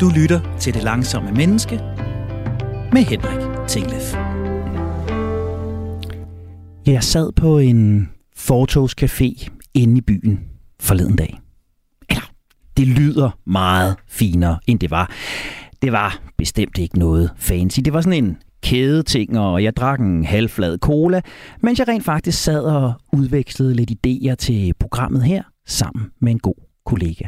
Du lytter til Det Langsomme Menneske med Henrik Tinglef. Jeg sad på en fortogscafé inde i byen forleden dag. Eller, det lyder meget finere, end det var. Det var bestemt ikke noget fancy. Det var sådan en kædeting, og jeg drak en halvflad cola, mens jeg rent faktisk sad og udvekslede lidt idéer til programmet her, sammen med en god kollega.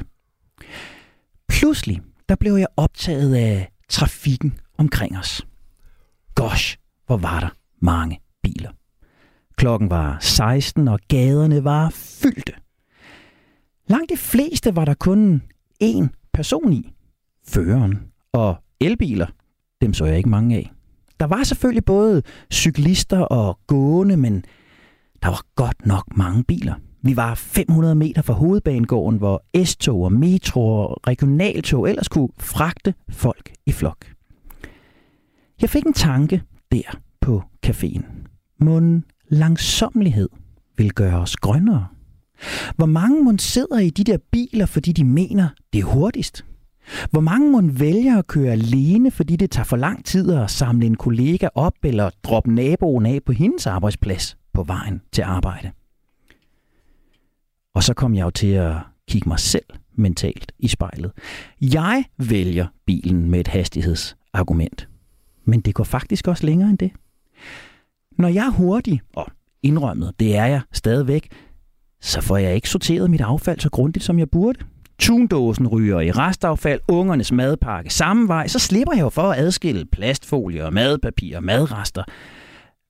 Pludselig, der blev jeg optaget af trafikken omkring os. Gosh, hvor var der mange biler. Klokken var 16, og gaderne var fyldte. Langt de fleste var der kun én person i. Føreren. Og elbiler, dem så jeg ikke mange af. Der var selvfølgelig både cyklister og gående, men der var godt nok mange biler. Vi var 500 meter fra hovedbanegården, hvor S-tog og metro og regionaltog ellers kunne fragte folk i flok. Jeg fik en tanke der på caféen. Munden langsomlighed vil gøre os grønnere. Hvor mange mund sidder i de der biler, fordi de mener, det er hurtigst? Hvor mange mund vælger at køre alene, fordi det tager for lang tid at samle en kollega op eller droppe naboen af på hendes arbejdsplads på vejen til arbejde? Og så kom jeg jo til at kigge mig selv mentalt i spejlet. Jeg vælger bilen med et hastighedsargument. Men det går faktisk også længere end det. Når jeg er hurtig, og indrømmet, det er jeg stadigvæk, så får jeg ikke sorteret mit affald så grundigt, som jeg burde. Tundåsen ryger i restaffald, ungernes madpakke samme vej, så slipper jeg jo for at adskille plastfolie og madpapir og madrester.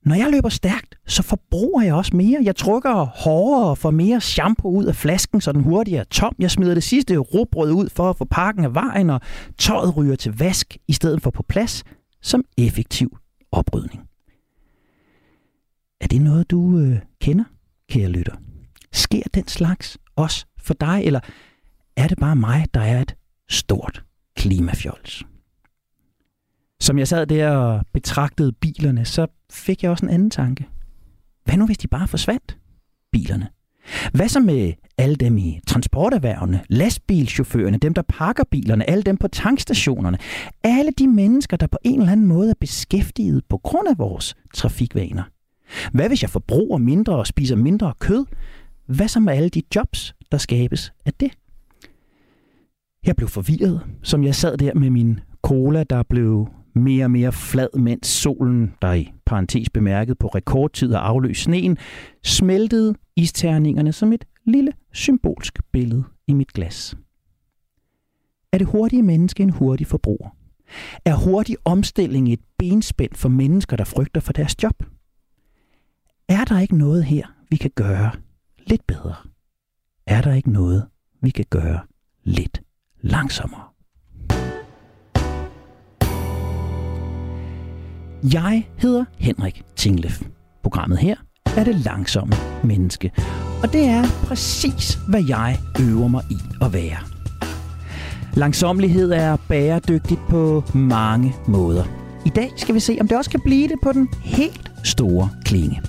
Når jeg løber stærkt, så forbruger jeg også mere. Jeg trykker hårdere og får mere shampoo ud af flasken, så den hurtigere er tom. Jeg smider det sidste råbrød ud for at få pakken af vejen, og tøjet ryger til vask i stedet for på plads som effektiv oprydning. Er det noget, du øh, kender, kære lytter? Sker den slags også for dig, eller er det bare mig, der er et stort klimafjols? Som jeg sad der og betragtede bilerne, så fik jeg også en anden tanke. Hvad nu, hvis de bare forsvandt, bilerne? Hvad så med alle dem i transporterhvervene, lastbilchaufførerne, dem der pakker bilerne, alle dem på tankstationerne, alle de mennesker, der på en eller anden måde er beskæftiget på grund af vores trafikvaner? Hvad hvis jeg forbruger mindre og spiser mindre kød? Hvad så med alle de jobs, der skabes af det? Jeg blev forvirret, som jeg sad der med min cola, der blev mere og mere flad, mens solen, der i parentes bemærket på rekordtid har afløst sneen, smeltede isterningerne som et lille symbolsk billede i mit glas. Er det hurtige menneske en hurtig forbruger? Er hurtig omstilling et benspænd for mennesker, der frygter for deres job? Er der ikke noget her, vi kan gøre lidt bedre? Er der ikke noget, vi kan gøre lidt langsommere? Jeg hedder Henrik Tinglef. Programmet her er det langsomme menneske. Og det er præcis, hvad jeg øver mig i at være. Langsomlighed er bæredygtigt på mange måder. I dag skal vi se, om det også kan blive det på den helt store klinge.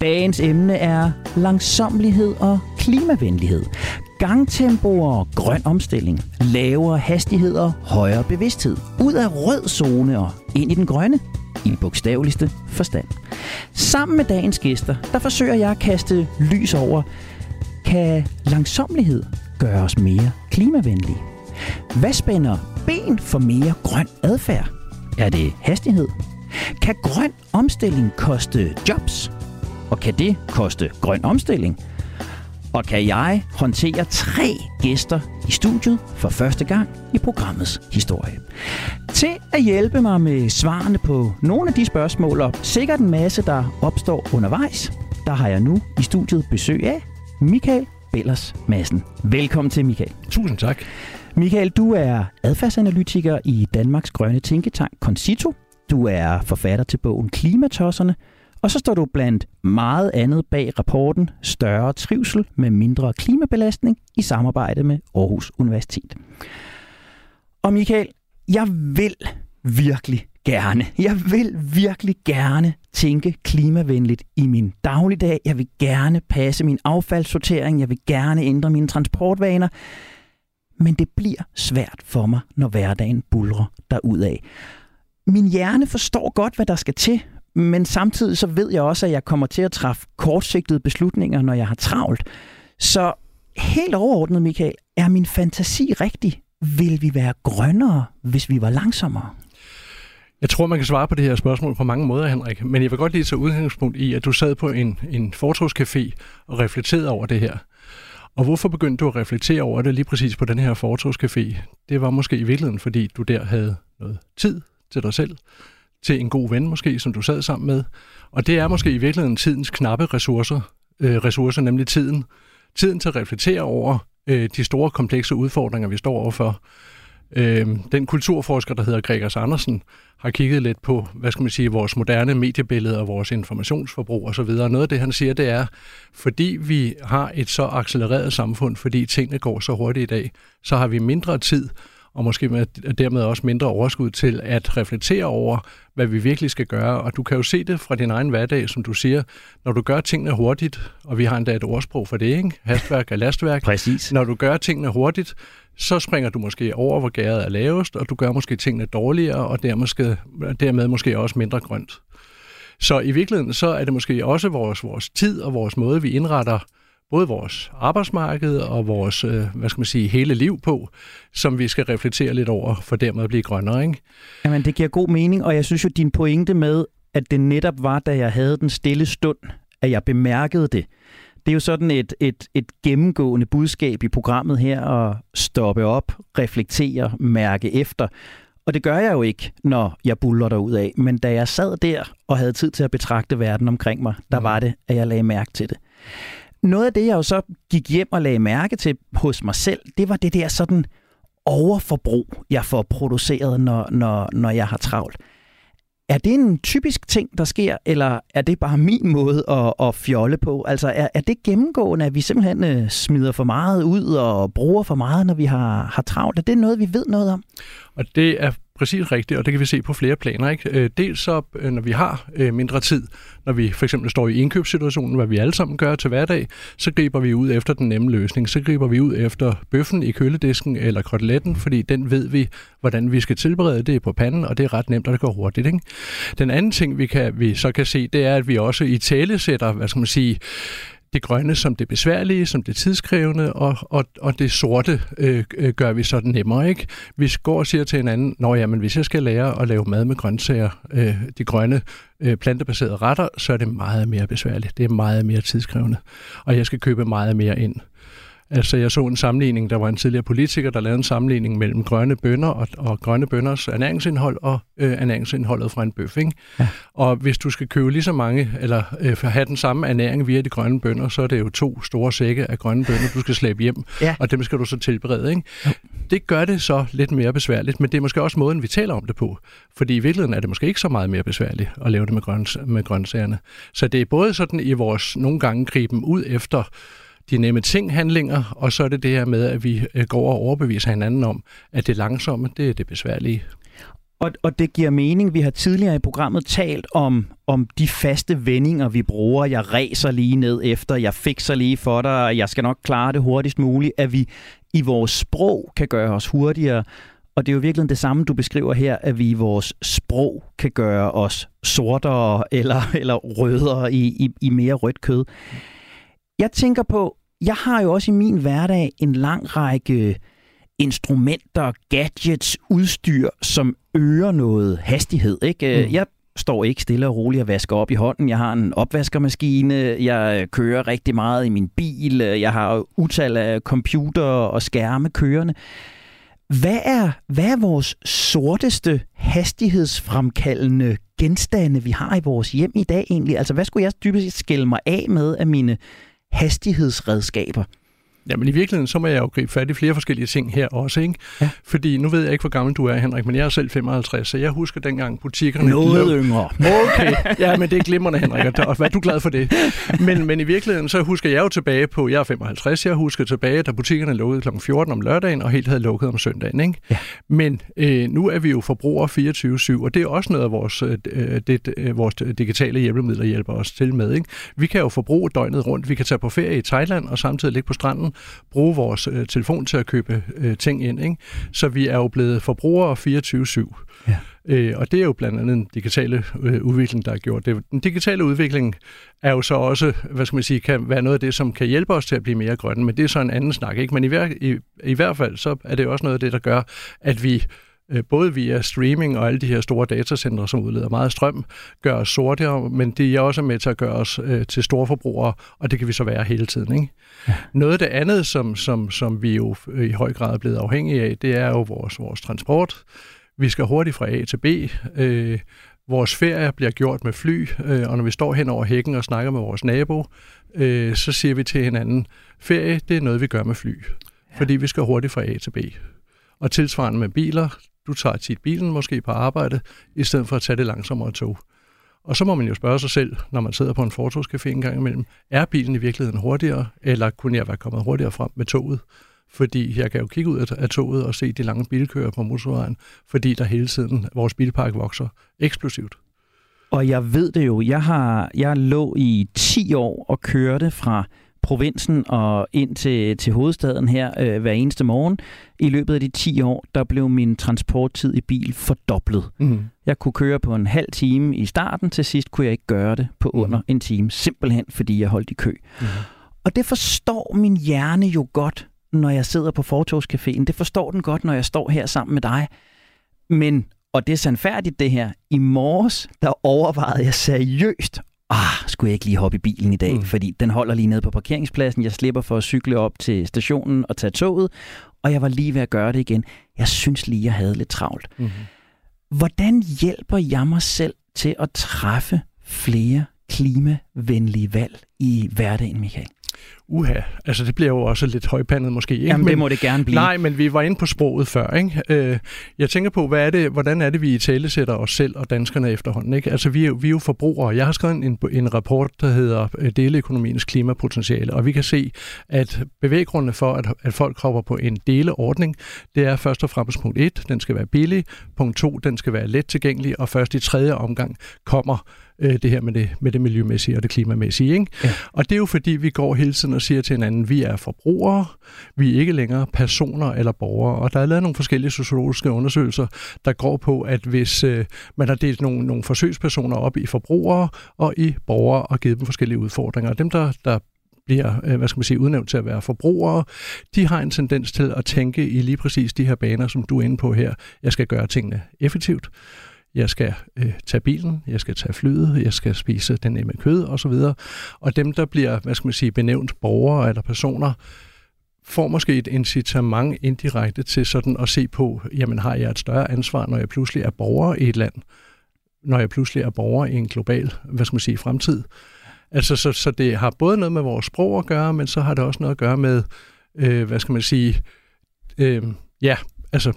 Dagens emne er langsomlighed og klimavenlighed. Gangtempo og grøn omstilling. Lavere hastigheder, højere bevidsthed. Ud af rød zone og ind i den grønne i bogstaveligste forstand. Sammen med dagens gæster, der forsøger jeg at kaste lys over, kan langsomlighed gøre os mere klimavenlige? Hvad spænder ben for mere grøn adfærd? Er det hastighed? Kan grøn omstilling koste jobs? Og kan det koste grøn omstilling? Og kan jeg håndtere tre gæster i studiet for første gang i programmets historie. Til at hjælpe mig med svarene på nogle af de spørgsmål, og sikkert en masse, der opstår undervejs, der har jeg nu i studiet besøg af Michael Bellers Madsen. Velkommen til, Michael. Tusind tak. Michael, du er adfærdsanalytiker i Danmarks Grønne Tænketank Concito. Du er forfatter til bogen Klimatosserne, og så står du blandt meget andet bag rapporten Større trivsel med mindre klimabelastning i samarbejde med Aarhus Universitet. Og Michael, jeg vil virkelig gerne, jeg vil virkelig gerne tænke klimavenligt i min dagligdag. Jeg vil gerne passe min affaldssortering. Jeg vil gerne ændre mine transportvaner. men det bliver svært for mig, når hverdagen bulrer derudad. Min hjerne forstår godt, hvad der skal til, men samtidig så ved jeg også, at jeg kommer til at træffe kortsigtede beslutninger, når jeg har travlt. Så helt overordnet, Michael, er min fantasi rigtig? Vil vi være grønnere, hvis vi var langsommere? Jeg tror, man kan svare på det her spørgsmål på mange måder, Henrik. Men jeg vil godt lige tage udgangspunkt i, at du sad på en, en fortrogscafé og reflekterede over det her. Og hvorfor begyndte du at reflektere over det lige præcis på den her fortrogscafé? Det var måske i virkeligheden, fordi du der havde noget tid til dig selv, til en god ven måske, som du sad sammen med. Og det er måske i virkeligheden tidens knappe ressourcer, øh, ressourcer nemlig tiden. Tiden til at reflektere over øh, de store komplekse udfordringer, vi står overfor. Øh, den kulturforsker, der hedder Gregers Andersen, har kigget lidt på, hvad skal man sige, vores moderne mediebillede og vores informationsforbrug osv. Noget af det, han siger, det er, fordi vi har et så accelereret samfund, fordi tingene går så hurtigt i dag, så har vi mindre tid og måske med, dermed også mindre overskud til at reflektere over, hvad vi virkelig skal gøre. Og du kan jo se det fra din egen hverdag, som du siger, når du gør tingene hurtigt, og vi har endda et ordsprog for det, ikke? Hastværk er lastværk. Præcis. Når du gør tingene hurtigt, så springer du måske over, hvor gæret er lavest, og du gør måske tingene dårligere, og dermed, måske, dermed måske også mindre grønt. Så i virkeligheden, så er det måske også vores, vores tid og vores måde, vi indretter både vores arbejdsmarked og vores, øh, hvad skal man sige, hele liv på, som vi skal reflektere lidt over, for dermed at blive grønnere, ikke? Jamen, det giver god mening, og jeg synes jo, din pointe med, at det netop var, da jeg havde den stille stund, at jeg bemærkede det. Det er jo sådan et, et, et gennemgående budskab i programmet her, at stoppe op, reflektere, mærke efter. Og det gør jeg jo ikke, når jeg buller derud af. Men da jeg sad der og havde tid til at betragte verden omkring mig, der mm. var det, at jeg lagde mærke til det noget af det, jeg jo så gik hjem og lagde mærke til hos mig selv, det var det der sådan overforbrug, jeg får produceret, når, når, når jeg har travlt. Er det en typisk ting, der sker, eller er det bare min måde at, at fjolle på? Altså er, er det gennemgående, at vi simpelthen øh, smider for meget ud og bruger for meget, når vi har, har travlt? Er det noget, vi ved noget om? Og det er præcis rigtigt, og det kan vi se på flere planer. Ikke? Øh, dels så, øh, når vi har øh, mindre tid, når vi for eksempel står i indkøbssituationen, hvad vi alle sammen gør til hverdag, så griber vi ud efter den nemme løsning. Så griber vi ud efter bøffen i køledisken eller koteletten, fordi den ved vi, hvordan vi skal tilberede det på panden, og det er ret nemt, og det går hurtigt. Ikke? Den anden ting, vi, kan, vi så kan se, det er, at vi også i tale sætter, hvad skal man sige, det grønne som det besværlige, som det tidskrævende, og, og, og det sorte øh, øh gør vi så nemmere. Ikke? Vi går og siger til hinanden, når jamen, hvis jeg skal lære at lave mad med grøntsager, øh, de grønne øh, plantebaserede retter, så er det meget mere besværligt. Det er meget mere tidskrævende, og jeg skal købe meget mere ind. Altså, jeg så en sammenligning, der var en tidligere politiker, der lavede en sammenligning mellem grønne bønder og, og grønne bønders ernæringsindhold og øh, ernæringsindholdet fra en bøf. Ikke? Ja. Og hvis du skal købe lige så mange, eller øh, have den samme ernæring via de grønne bønder, så er det jo to store sække af grønne bønder, du skal slæbe hjem, ja. og dem skal du så tilberede. Ikke? Ja. Det gør det så lidt mere besværligt, men det er måske også måden, vi taler om det på. Fordi i virkeligheden er det måske ikke så meget mere besværligt at lave det med, grøns, med grøntsagerne. Så det er både sådan i vores nogle gange griben ud efter de nemme ting handlinger, og så er det det her med, at vi øh, går og overbeviser hinanden om, at det langsomme, det er det besværlige. Og, og det giver mening. Vi har tidligere i programmet talt om, om de faste vendinger, vi bruger. Jeg ræser lige ned efter, jeg fikser lige for dig, og jeg skal nok klare det hurtigst muligt. At vi i vores sprog kan gøre os hurtigere. Og det er jo virkelig det samme, du beskriver her, at vi i vores sprog kan gøre os sortere eller, eller rødere i, i, i mere rødt kød. Jeg tænker på, jeg har jo også i min hverdag en lang række instrumenter, gadgets, udstyr, som øger noget hastighed. Ikke? Mm. Jeg står ikke stille og roligt og vasker op i hånden. Jeg har en opvaskermaskine, jeg kører rigtig meget i min bil, jeg har utal af computer og skærme kørende. Hvad er, hvad er vores sorteste hastighedsfremkaldende genstande, vi har i vores hjem i dag egentlig? Altså, hvad skulle jeg dybest skille mig af med af mine hastighedsredskaber. Jamen i virkeligheden, så må jeg jo gribe fat i flere forskellige ting her også, ikke? Ja. Fordi nu ved jeg ikke, hvor gammel du er, Henrik, men jeg er selv 55, så jeg husker dengang butikkerne... Noget løb. yngre. Okay, ja, men det er glimrende, Henrik, og hvad er du glad for det? Men, men i virkeligheden, så husker jeg jo tilbage på, jeg er 55, jeg husker tilbage, da butikkerne lukkede kl. 14 om lørdagen, og helt havde lukket om søndagen, ikke? Ja. Men øh, nu er vi jo forbrugere 24-7, og det er også noget af vores, øh, det, øh, vores digitale hjælpemidler hjælper os til med, ikke? Vi kan jo forbruge døgnet rundt, vi kan tage på ferie i Thailand og samtidig ligge på stranden bruge vores øh, telefon til at købe øh, ting ind. Ikke? Så vi er jo blevet forbrugere 24-7. Ja. Øh, og det er jo blandt andet den digitale øh, udvikling, der er gjort det. Den digitale udvikling er jo så også, hvad skal man sige, kan være noget af det, som kan hjælpe os til at blive mere grønne, men det er så en anden snak. Ikke? Men i, hver, i, i hvert fald, så er det også noget af det, der gør, at vi både via streaming og alle de her store datacentre, som udleder meget strøm, gør os sortere, men de er også med til at gøre os øh, til store forbrugere, og det kan vi så være hele tiden. Ikke? Ja. Noget af det andet, som, som, som vi jo i høj grad er blevet afhængige af, det er jo vores, vores transport. Vi skal hurtigt fra A til B. Øh, vores ferie bliver gjort med fly, øh, og når vi står hen over hækken og snakker med vores nabo, øh, så siger vi til hinanden, ferie, det er noget, vi gør med fly. Ja. Fordi vi skal hurtigt fra A til B. Og tilsvarende med biler, du tager tit bilen måske på arbejde, i stedet for at tage det langsommere tog. Og så må man jo spørge sig selv, når man sidder på en fortogscafé en gang imellem, er bilen i virkeligheden hurtigere, eller kunne jeg være kommet hurtigere frem med toget? fordi jeg kan jo kigge ud af toget og se de lange bilkøer på motorvejen, fordi der hele tiden, vores bilpark vokser eksplosivt. Og jeg ved det jo, jeg har jeg lå i 10 år og kørte fra provinsen og ind til, til hovedstaden her øh, hver eneste morgen. I løbet af de 10 år, der blev min transporttid i bil fordoblet. Mm. Jeg kunne køre på en halv time i starten, til sidst kunne jeg ikke gøre det på under mm. en time, simpelthen fordi jeg holdt i kø. Mm. Og det forstår min hjerne jo godt, når jeg sidder på Fortogscaféen. Det forstår den godt, når jeg står her sammen med dig. Men, og det er sandfærdigt det her, i morges, der overvejede jeg seriøst, ah, skulle jeg ikke lige hoppe i bilen i dag, mm. fordi den holder lige nede på parkeringspladsen. Jeg slipper for at cykle op til stationen og tage toget, og jeg var lige ved at gøre det igen. Jeg synes lige, jeg havde lidt travlt. Mm. Hvordan hjælper jeg mig selv til at træffe flere klimavenlige valg i hverdagen, Michael? uha, altså det bliver jo også lidt højpandet måske. Ikke? Jamen men, det må det gerne blive. Nej, men vi var inde på sproget før. Ikke? Øh, jeg tænker på, hvad er det, hvordan er det, vi i tale sætter os selv og danskerne efterhånden? Ikke? Altså vi er, vi er jo forbrugere. Jeg har skrevet en, en rapport, der hedder øh, Deleøkonomiens klimapotentiale, og vi kan se, at bevæggrundene for, at, at folk hopper på en deleordning, det er først og fremmest punkt 1, den skal være billig, punkt 2, den skal være let tilgængelig, og først i tredje omgang kommer øh, det her med det, med det miljømæssige og det klimamæssige. Ikke? Ja. Og det er jo fordi, vi går hele tiden og siger til hinanden, vi er forbrugere, vi er ikke længere personer eller borgere. Og der er lavet nogle forskellige sociologiske undersøgelser, der går på, at hvis øh, man har delt nogle, nogle forsøgspersoner op i forbrugere og i borgere og givet dem forskellige udfordringer, dem der, der bliver, øh, hvad skal man sige, udnævnt til at være forbrugere, de har en tendens til at tænke i lige præcis de her baner, som du er inde på her. Jeg skal gøre tingene effektivt jeg skal øh, tage bilen, jeg skal tage flyet, jeg skal spise den med kød osv. Og dem, der bliver, hvad skal man sige, benævnt borgere eller personer, får måske et incitament indirekte til sådan at se på, jamen har jeg et større ansvar, når jeg pludselig er borger i et land, når jeg pludselig er borger i en global, hvad skal man sige, fremtid. Altså, så, så det har både noget med vores sprog at gøre, men så har det også noget at gøre med, øh, hvad skal man sige, øh, ja, altså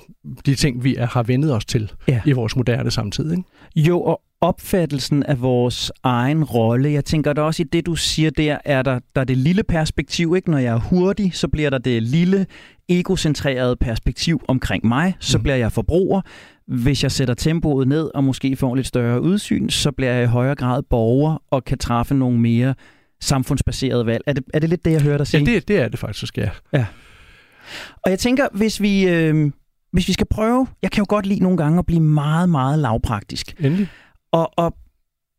de ting, vi er, har vendet os til ja. i vores moderne samtid. Ikke? Jo, og opfattelsen af vores egen rolle. Jeg tænker da også i det, du siger der, er der, der er det lille perspektiv. Ikke? Når jeg er hurtig, så bliver der det lille egocentrerede perspektiv omkring mig. Så mm. bliver jeg forbruger. Hvis jeg sætter tempoet ned og måske får lidt større udsyn, så bliver jeg i højere grad borger og kan træffe nogle mere samfundsbaserede valg. Er det, er det lidt det, jeg hører dig sige? Ja, det, det er det faktisk, ja. ja. Og jeg tænker, hvis vi, øh, hvis vi skal prøve, jeg kan jo godt lide nogle gange at blive meget, meget lavpraktisk. Endelig. Og, og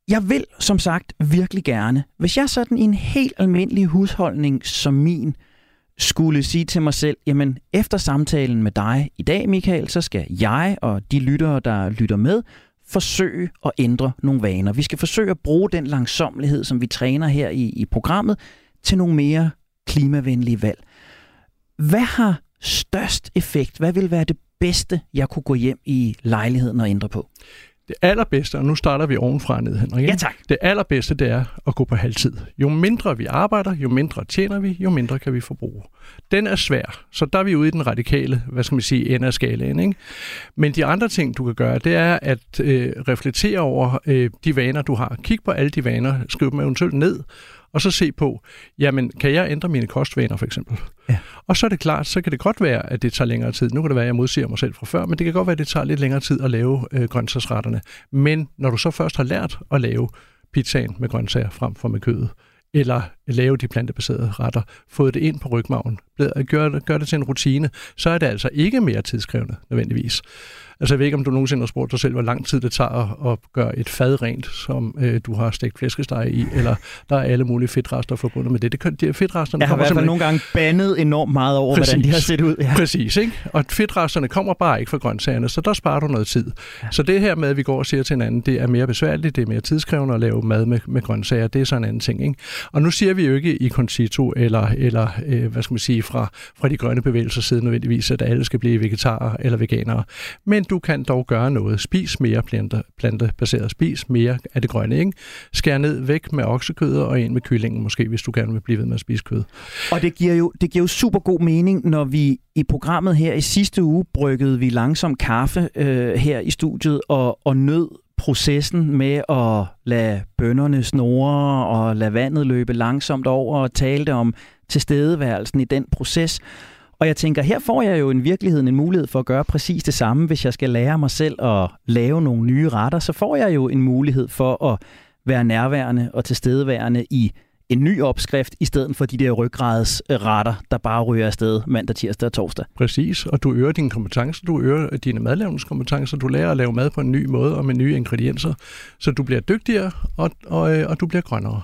jeg vil som sagt virkelig gerne, hvis jeg sådan i en helt almindelig husholdning som min, skulle sige til mig selv, jamen efter samtalen med dig i dag, Michael, så skal jeg og de lyttere, der lytter med, forsøge at ændre nogle vaner. Vi skal forsøge at bruge den langsomlighed, som vi træner her i, i programmet, til nogle mere klimavenlige valg. Hvad har størst effekt? Hvad vil være det bedste, jeg kunne gå hjem i lejligheden og ændre på? Det allerbedste, og nu starter vi ovenfra ned, Henrik. Ja, tak. Det allerbedste, det er at gå på halvtid. Jo mindre vi arbejder, jo mindre tjener vi, jo mindre kan vi forbruge. Den er svær, så der er vi ude i den radikale, hvad skal man sige, ende af skalaen. Ikke? Men de andre ting, du kan gøre, det er at øh, reflektere over øh, de vaner, du har. Kig på alle de vaner, skriv dem eventuelt ned, og så se på, jamen, kan jeg ændre mine kostvaner for eksempel? Ja. Og så er det klart, så kan det godt være, at det tager længere tid. Nu kan det være, at jeg modsiger mig selv fra før, men det kan godt være, at det tager lidt længere tid at lave øh, grøntsagsretterne. Men når du så først har lært at lave pizzaen med grøntsager frem for med kødet, eller lave de plantebaserede retter, fået det ind på rygmagen, gør det, gør det til en rutine, så er det altså ikke mere tidskrævende nødvendigvis. Altså jeg ved ikke, om du nogensinde har spurgt dig selv, hvor lang tid det tager at gøre et fad rent, som øh, du har stegt flæskesteg i, eller der er alle mulige fedtrester forbundet med det. det, kan, de fedtresterne jeg har i hvert fald nogle gange bandet enormt meget over, Præcis. hvordan de har set ud. Ja. Præcis, ikke? Og fedtresterne kommer bare ikke fra grøntsagerne, så der sparer du noget tid. Ja. Så det her med, at vi går og siger til hinanden, det er mere besværligt, det er mere tidskrævende at lave mad med, med grøntsager, det er sådan en anden ting. Ikke? Og nu siger vi jo ikke i concito, eller, eller øh, hvad skal man sige, fra, fra de grønne bevægelser side nødvendigvis, at alle skal blive vegetarer eller veganere. Men du kan dog gøre noget. Spis mere plante, plantebaseret. Spis mere af det grønne. Ikke? Skær ned væk med oksekød og ind med kyllingen måske, hvis du gerne vil blive ved med at spise kød. Og det giver jo, det giver jo super god mening, når vi i programmet her i sidste uge bryggede vi langsom kaffe øh, her i studiet og, og nød processen med at lade bønderne snore og lade vandet løbe langsomt over og talte om tilstedeværelsen i den proces. Og jeg tænker, her får jeg jo i virkeligheden en mulighed for at gøre præcis det samme. Hvis jeg skal lære mig selv at lave nogle nye retter, så får jeg jo en mulighed for at være nærværende og tilstedeværende i en ny opskrift, i stedet for de der ryggradsretter, øh, der bare ryger afsted mandag, tirsdag og torsdag. Præcis, og du øger dine kompetencer, du øger dine madlavningskompetencer, du lærer at lave mad på en ny måde og med nye ingredienser, så du bliver dygtigere, og, og, øh, og du bliver grønnere.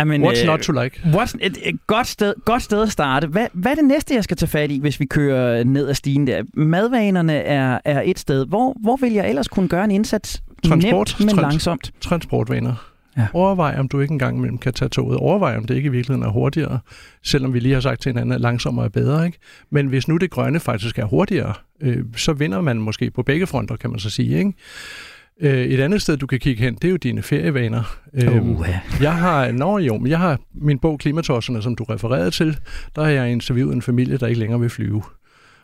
I mean, what's uh, not to like? What's, et, et godt, sted, godt sted at starte. Hvad, hvad er det næste, jeg skal tage fat i, hvis vi kører ned ad stigen der? Madvanerne er, er et sted. Hvor, hvor vil jeg ellers kunne gøre en indsats Transport, nemt, men trans, langsomt? Transportvaner. Ja. Overvej, om du ikke engang imellem kan tage toget. Overvej, om det ikke i virkeligheden er hurtigere, selvom vi lige har sagt til hinanden, at langsommere er bedre. Ikke? Men hvis nu det grønne faktisk er hurtigere, øh, så vinder man måske på begge fronter, kan man så sige. Ikke? Øh, et andet sted, du kan kigge hen, det er jo dine ferievaner. Uh, ja. Jeg har, nå jo, jeg har min bog Klimatosserne, som du refererede til, der har jeg interviewet en familie, der ikke længere vil flyve.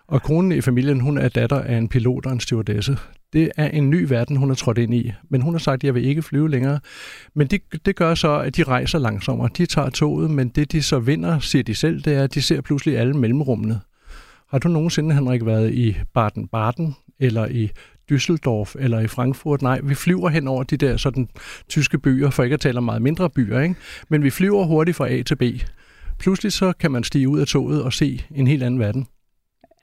Og konen i familien, hun er datter af en pilot og en stewardesse. Det er en ny verden, hun har trådt ind i. Men hun har sagt, at jeg vil ikke flyve længere. Men det, det gør så, at de rejser langsommere. De tager toget, men det de så vinder, siger de selv, det er, at de ser pludselig alle mellemrummene. Har du nogensinde, Henrik, været i Baden-Baden eller i Düsseldorf eller i Frankfurt. Nej, vi flyver hen over de der sådan tyske byer, for ikke at tale om meget mindre byer, ikke? men vi flyver hurtigt fra A til B. Pludselig så kan man stige ud af toget og se en helt anden verden.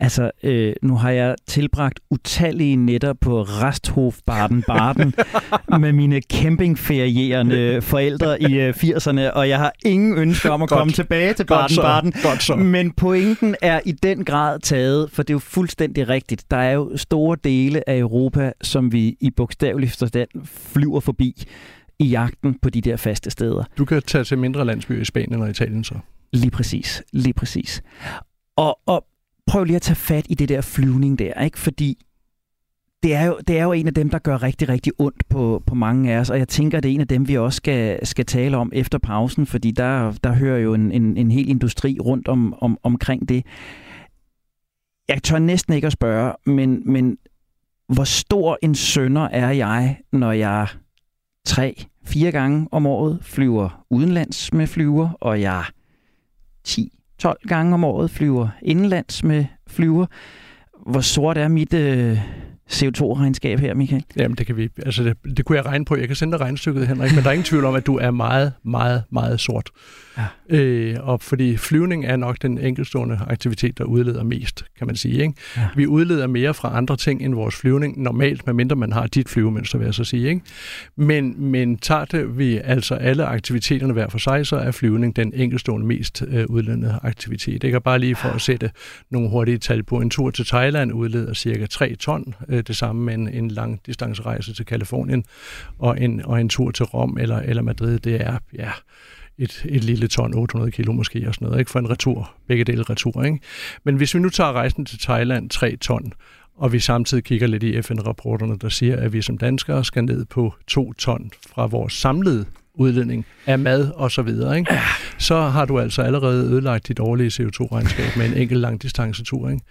Altså, øh, nu har jeg tilbragt utallige nætter på Rasthof Baden-Baden med mine campingferierende forældre i øh, 80'erne, og jeg har ingen ønske om at Godt. komme tilbage til Baden-Baden. Men pointen er i den grad taget, for det er jo fuldstændig rigtigt. Der er jo store dele af Europa, som vi i bogstavelig forstand flyver forbi i jagten på de der faste steder. Du kan tage til mindre landsbyer i Spanien og Italien så. Lige præcis, lige præcis. Og, og prøv lige at tage fat i det der flyvning der, ikke? Fordi det er, jo, det er jo en af dem, der gør rigtig, rigtig ondt på, på mange af os, og jeg tænker, det er en af dem, vi også skal, skal tale om efter pausen, fordi der, der hører jo en, en, en hel industri rundt om, om, omkring det. Jeg tør næsten ikke at spørge, men, men hvor stor en sønder er jeg, når jeg tre, fire gange om året flyver udenlands med flyver, og jeg 10, 12 gange om året flyver indenlands med flyver. Hvor sort er mit øh, CO2-regnskab her, Michael? Jamen, det kan vi. Altså, det, det kunne jeg regne på. Jeg kan sende dig regnstykket, Henrik, men der er ingen tvivl om, at du er meget, meget, meget sort. Ja. Øh, og fordi flyvning er nok den enkeltstående aktivitet, der udleder mest, kan man sige. Ikke? Ja. Vi udleder mere fra andre ting end vores flyvning, normalt, medmindre man har dit flyvemønster, vil jeg så sige. Ikke? Men, men tager det vi altså alle aktiviteterne hver for sig, så er flyvning den enkeltstående mest øh, udledende aktivitet. Det kan bare lige for at sætte nogle hurtige tal på. En tur til Thailand udleder cirka 3 ton, øh, det samme med en, en lang distancerejse til Kalifornien, og en, og en tur til Rom eller, eller Madrid, det er ja, et, et lille ton, 800 kilo måske, og sådan noget, ikke? for en retur, begge dele retur. Ikke? Men hvis vi nu tager rejsen til Thailand 3 ton, og vi samtidig kigger lidt i FN-rapporterne, der siger, at vi som danskere skal ned på 2 ton fra vores samlede udledning af mad og så videre, ikke? så har du altså allerede ødelagt dit årlige CO2-regnskab med en enkelt langdistancetur. Ikke?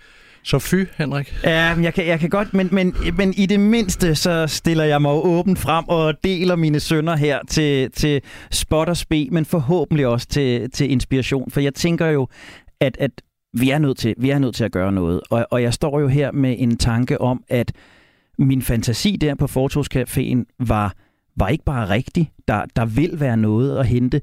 Så fy, Henrik. Ja, jeg kan, jeg kan godt, men, men, men i det mindste, så stiller jeg mig åbent frem og deler mine sønner her til, til spot og spe, men forhåbentlig også til, til inspiration. For jeg tænker jo, at, at vi, er nødt til, vi er nødt til at gøre noget. Og, og jeg står jo her med en tanke om, at min fantasi der på Fortogscaféen var, var ikke bare rigtig. Der, der vil være noget at hente.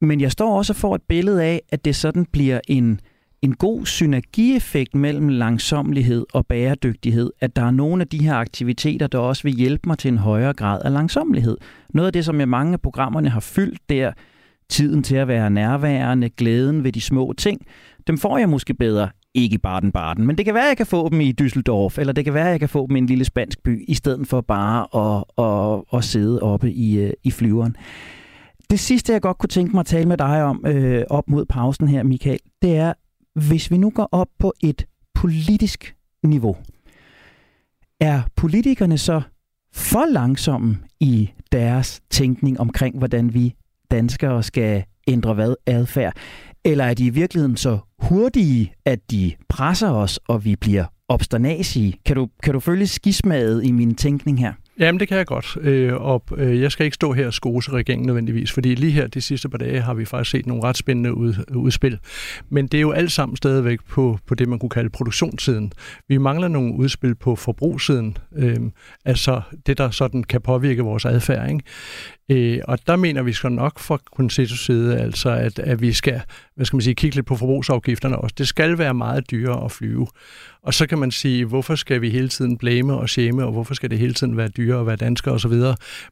Men jeg står også for et billede af, at det sådan bliver en, en god synergieffekt mellem langsomlighed og bæredygtighed, at der er nogle af de her aktiviteter, der også vil hjælpe mig til en højere grad af langsomlighed. Noget af det, som jeg mange af programmerne har fyldt der, tiden til at være nærværende, glæden ved de små ting, dem får jeg måske bedre ikke i Baden-Baden, men det kan være, at jeg kan få dem i Düsseldorf, eller det kan være, at jeg kan få dem i en lille spansk by, i stedet for bare at, at, at sidde oppe i, øh, i flyveren. Det sidste, jeg godt kunne tænke mig at tale med dig om øh, op mod pausen her, Michael, det er, hvis vi nu går op på et politisk niveau, er politikerne så for langsomme i deres tænkning omkring, hvordan vi danskere skal ændre hvad adfærd? Eller er de i virkeligheden så hurtige, at de presser os, og vi bliver obsternasige? Kan du, kan du følge skismaget i min tænkning her? Jamen, det kan jeg godt. Øh, og øh, jeg skal ikke stå her og skose regeringen nødvendigvis, fordi lige her de sidste par dage har vi faktisk set nogle ret spændende ud, udspil. Men det er jo alt sammen stadigvæk på, på det, man kunne kalde produktionssiden. Vi mangler nogle udspil på forbrugssiden, øh, altså det, der sådan kan påvirke vores adfærd. Ikke? Øh, og der mener vi så nok fra konsensus side, altså at, at vi skal, hvad skal man sige, kigge lidt på forbrugsafgifterne også. Det skal være meget dyrere at flyve. Og så kan man sige, hvorfor skal vi hele tiden blame og shame, og hvorfor skal det hele tiden være dyre at være dansker osv.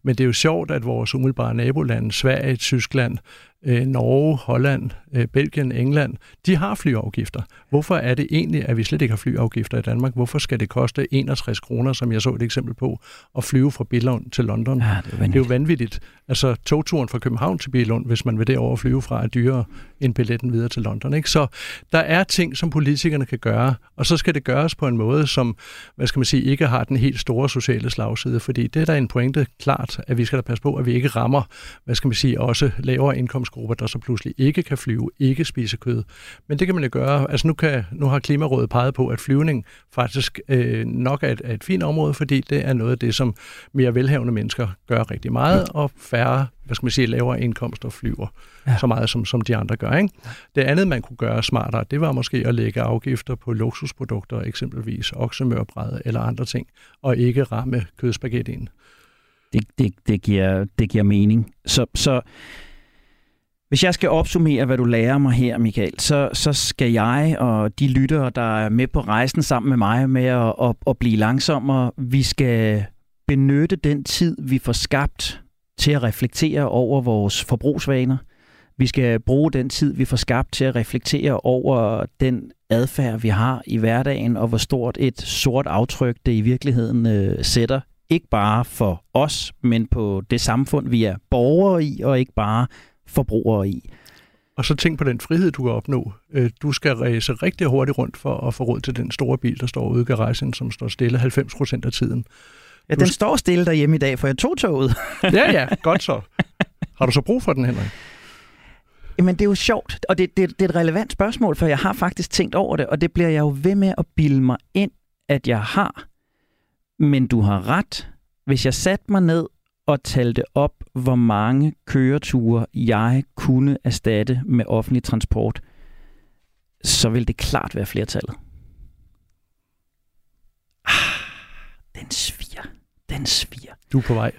Men det er jo sjovt, at vores umiddelbare nabolande, Sverige, Tyskland, øh, Norge, Holland, øh, Belgien, England, de har flyafgifter. Hvorfor er det egentlig, at vi slet ikke har flyafgifter i Danmark? Hvorfor skal det koste 61 kroner, som jeg så et eksempel på, at flyve fra Billund til London? Ja, det, er det er jo vanvittigt. Altså togturen fra København til Billund, hvis man vil derover flyve fra, er dyrere end billetten videre til London. Ikke? Så der er ting, som politikerne kan gøre, og så skal det gøres på en måde, som hvad skal man sige, ikke har den helt store sociale slagside, fordi det er der en pointe klart, at vi skal da passe på, at vi ikke rammer, hvad skal man sige, også lavere indkomstgrupper, der så pludselig ikke kan flyve, ikke spise kød. Men det kan man jo gøre. Altså nu, kan, nu har Klimarådet peget på, at flyvning faktisk øh, nok er et, er et fint område, fordi det er noget af det, som mere velhavende mennesker gør rigtig meget, og færre hvad skal man sige, lavere indkomster flyver ja. så meget, som, som de andre gør. Ikke? Det andet, man kunne gøre smartere, det var måske at lægge afgifter på luksusprodukter, eksempelvis oksemørbræd eller andre ting, og ikke ramme kødspagettien. Det, det, det, giver, det giver mening. Så, så hvis jeg skal opsummere, hvad du lærer mig her, Michael, så, så skal jeg og de lyttere, der er med på rejsen sammen med mig med at, at, at blive langsommere, vi skal benytte den tid, vi får skabt til at reflektere over vores forbrugsvaner. Vi skal bruge den tid, vi får skabt til at reflektere over den adfærd, vi har i hverdagen, og hvor stort et sort aftryk det i virkeligheden øh, sætter. Ikke bare for os, men på det samfund, vi er borgere i, og ikke bare forbrugere i. Og så tænk på den frihed, du kan opnå. Øh, du skal ræse rigtig hurtigt rundt for at få råd til den store bil, der står ude i garagen, som står stille 90 procent af tiden. Ja, den står stille derhjemme i dag, for jeg tog toget. ja, ja, godt så. Har du så brug for den, Henrik? Jamen, det er jo sjovt, og det, det, det er et relevant spørgsmål, for jeg har faktisk tænkt over det, og det bliver jeg jo ved med at bilde mig ind, at jeg har. Men du har ret. Hvis jeg satte mig ned og talte op, hvor mange køreture jeg kunne erstatte med offentlig transport, så vil det klart være flertallet. Ah, den sviger. Den sviger. Du er på vej.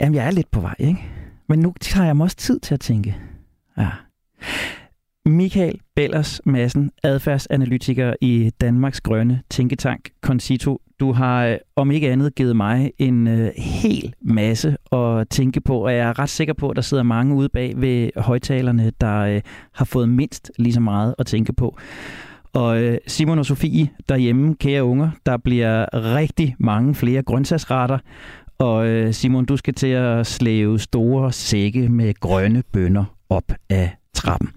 Jamen, jeg er lidt på vej, ikke? Men nu tager jeg mig også tid til at tænke. Ja. Michael Bellers Madsen, adfærdsanalytiker i Danmarks Grønne Tænketank, Concito. Du har øh, om ikke andet givet mig en øh, hel masse at tænke på, og jeg er ret sikker på, at der sidder mange ude bag ved højtalerne, der øh, har fået mindst lige så meget at tænke på. Og øh, Simon og Sofie derhjemme, kære unger, der bliver rigtig mange flere grøntsagsretter, og øh, Simon, du skal til at slæve store sække med grønne bønder op af trappen.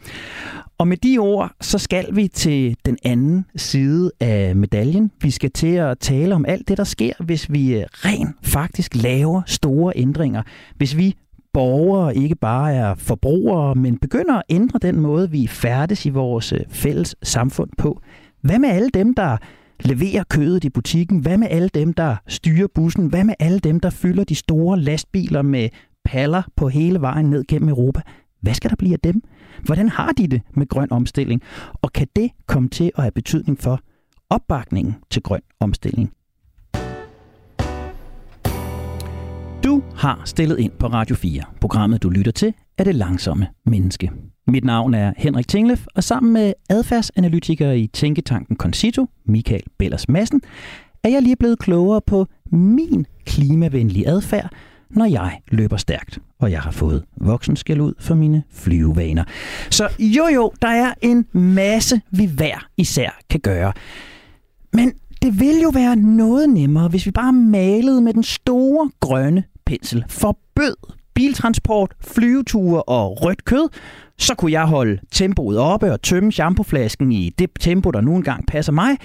Og med de ord, så skal vi til den anden side af medaljen. Vi skal til at tale om alt det, der sker, hvis vi øh, rent faktisk laver store ændringer. Hvis vi borgere ikke bare er forbrugere, men begynder at ændre den måde, vi færdes i vores øh, fælles samfund på. Hvad med alle dem, der leverer kødet i butikken? Hvad med alle dem, der styrer bussen? Hvad med alle dem, der fylder de store lastbiler med paller på hele vejen ned gennem Europa? Hvad skal der blive af dem? Hvordan har de det med grøn omstilling? Og kan det komme til at have betydning for opbakningen til grøn omstilling? Du har stillet ind på Radio 4. Programmet, du lytter til, er det langsomme menneske. Mit navn er Henrik Tinglef, og sammen med adfærdsanalytiker i Tænketanken Concito, Michael Bellers Madsen, er jeg lige blevet klogere på min klimavenlige adfærd, når jeg løber stærkt, og jeg har fået voksen skal ud for mine flyvevaner. Så jo jo, der er en masse, vi hver især kan gøre. Men det vil jo være noget nemmere, hvis vi bare malede med den store grønne pensel. Forbød biltransport, flyveture og rødt kød, så kunne jeg holde tempoet oppe og tømme shampooflasken i det tempo, der nu engang passer mig.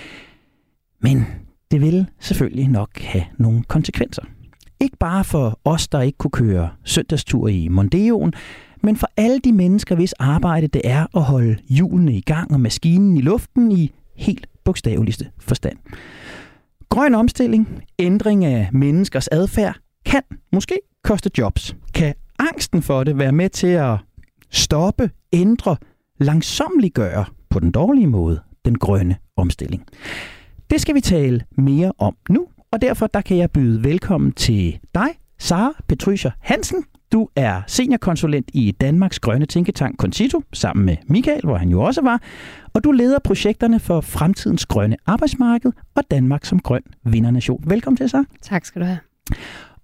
Men det vil selvfølgelig nok have nogle konsekvenser. Ikke bare for os, der ikke kunne køre søndagstur i Mondeoen, men for alle de mennesker, hvis arbejde det er at holde hjulene i gang og maskinen i luften i helt bogstaveligste forstand. Grøn omstilling, ændring af menneskers adfærd, kan måske koste jobs. Kan angsten for det være med til at stoppe, ændre, langsomliggøre på den dårlige måde den grønne omstilling? Det skal vi tale mere om nu, og derfor der kan jeg byde velkommen til dig, Sara Petruscher Hansen. Du er seniorkonsulent i Danmarks Grønne Tænketank Concito, sammen med Michael, hvor han jo også var, og du leder projekterne for Fremtidens Grønne Arbejdsmarked og Danmark som grøn vindernation. Velkommen til, Sara. Tak skal du have.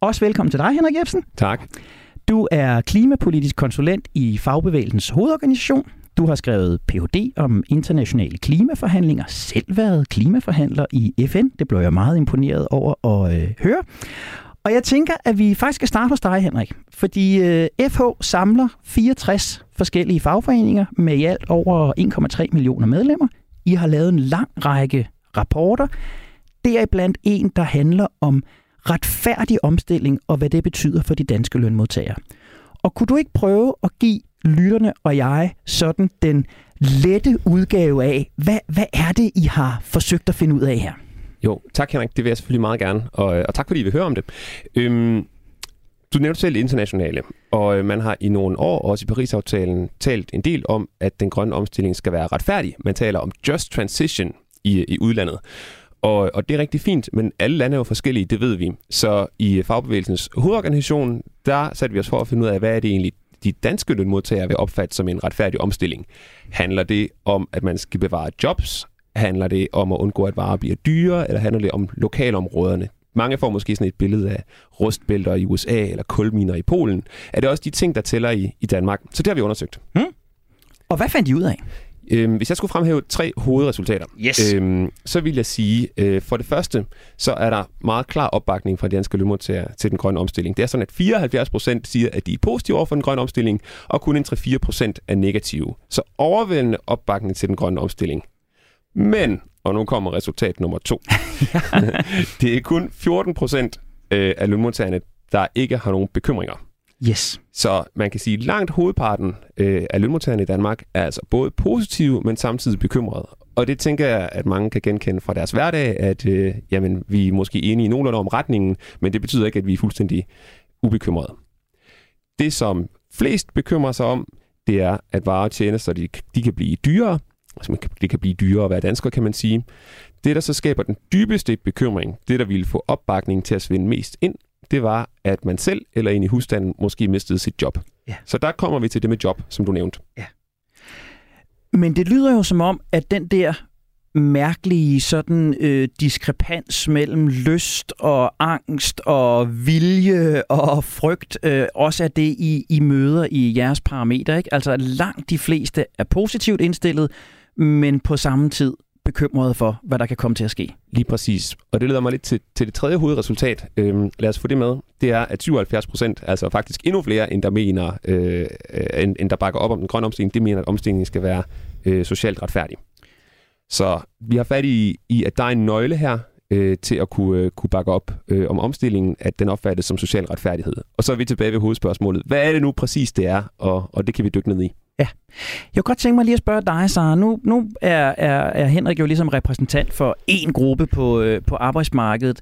Også velkommen til dig, Henrik Jebsen. Tak. Du er klimapolitisk konsulent i Fagbevægelsens hovedorganisation. Du har skrevet Ph.D. om internationale klimaforhandlinger, selv været klimaforhandler i FN. Det blev jeg meget imponeret over at øh, høre. Og jeg tænker, at vi faktisk skal starte hos dig, Henrik. Fordi øh, FH samler 64 forskellige fagforeninger med i alt over 1,3 millioner medlemmer. I har lavet en lang række rapporter. Det er blandt en, der handler om retfærdig omstilling og hvad det betyder for de danske lønmodtagere. Og kunne du ikke prøve at give lytterne og jeg sådan den lette udgave af, hvad, hvad er det, I har forsøgt at finde ud af her? Jo, tak Henrik, det vil jeg selvfølgelig meget gerne, og, øh, og tak fordi I vil høre om det. Øhm, du nævnte selv internationale, og øh, man har i nogle år, også i Paris-aftalen, talt en del om, at den grønne omstilling skal være retfærdig. Man taler om just transition i, i udlandet. Og, og det er rigtig fint, men alle lande er jo forskellige, det ved vi. Så i fagbevægelsens hovedorganisation, der satte vi os for at finde ud af, hvad er det egentlig, de danske lønmodtagere vil opfatte som en retfærdig omstilling. Handler det om, at man skal bevare jobs? Handler det om at undgå, at varer bliver dyre? Eller handler det om lokalområderne? Mange får måske sådan et billede af rustbælter i USA eller kulminer i Polen. Er det også de ting, der tæller i, i Danmark? Så det har vi undersøgt. Hmm? Og hvad fandt de ud af? Øhm, hvis jeg skulle fremhæve tre hovedresultater, yes. øhm, så vil jeg sige, øh, for det første, så er der meget klar opbakning fra de danske lønmodtagere til den grønne omstilling. Det er sådan, at 74 procent siger, at de er positive over for den grønne omstilling, og kun en 3-4 procent er negative. Så overvældende opbakning til den grønne omstilling. Men, og nu kommer resultat nummer to, det er kun 14 procent øh, af lønmodtagerne, der ikke har nogen bekymringer. Yes. Så man kan sige, at langt hovedparten øh, af lønmodtagerne i Danmark er altså både positive, men samtidig bekymrede. Og det tænker jeg, at mange kan genkende fra deres hverdag, at øh, jamen, vi er måske enige i nogenlunde om retningen, men det betyder ikke, at vi er fuldstændig ubekymrede. Det, som flest bekymrer sig om, det er, at varer og tjenester, de, de kan blive dyrere. Altså, det kan blive dyrere at være dansker, kan man sige. Det, der så skaber den dybeste bekymring, det, der ville få opbakning til at svinde mest ind, det var, at man selv eller en i husstanden måske mistede sit job. Ja. Så der kommer vi til det med job, som du nævnte. Ja. Men det lyder jo som om, at den der mærkelige sådan øh, diskrepans mellem lyst og angst og vilje og frygt øh, også er det, I, I møder i jeres parametre. Ikke? Altså langt de fleste er positivt indstillet, men på samme tid bekymrede for, hvad der kan komme til at ske. Lige præcis. Og det leder mig lidt til, til det tredje hovedresultat. Øhm, lad os få det med. Det er, at 77 procent, altså faktisk endnu flere, end der mener, øh, end, end der bakker op om den grønne omstilling, det mener, at omstillingen skal være øh, socialt retfærdig. Så vi har fat i, i at der er en nøgle her øh, til at kunne, øh, kunne bakke op øh, om omstillingen, at den opfattes som social retfærdighed. Og så er vi tilbage ved hovedspørgsmålet. Hvad er det nu præcis, det er? Og, og det kan vi dykke ned i. Ja. Jeg kunne godt tænke mig lige at spørge dig, Sara. Nu, nu er, er, er Henrik jo ligesom repræsentant for en gruppe på, øh, på arbejdsmarkedet.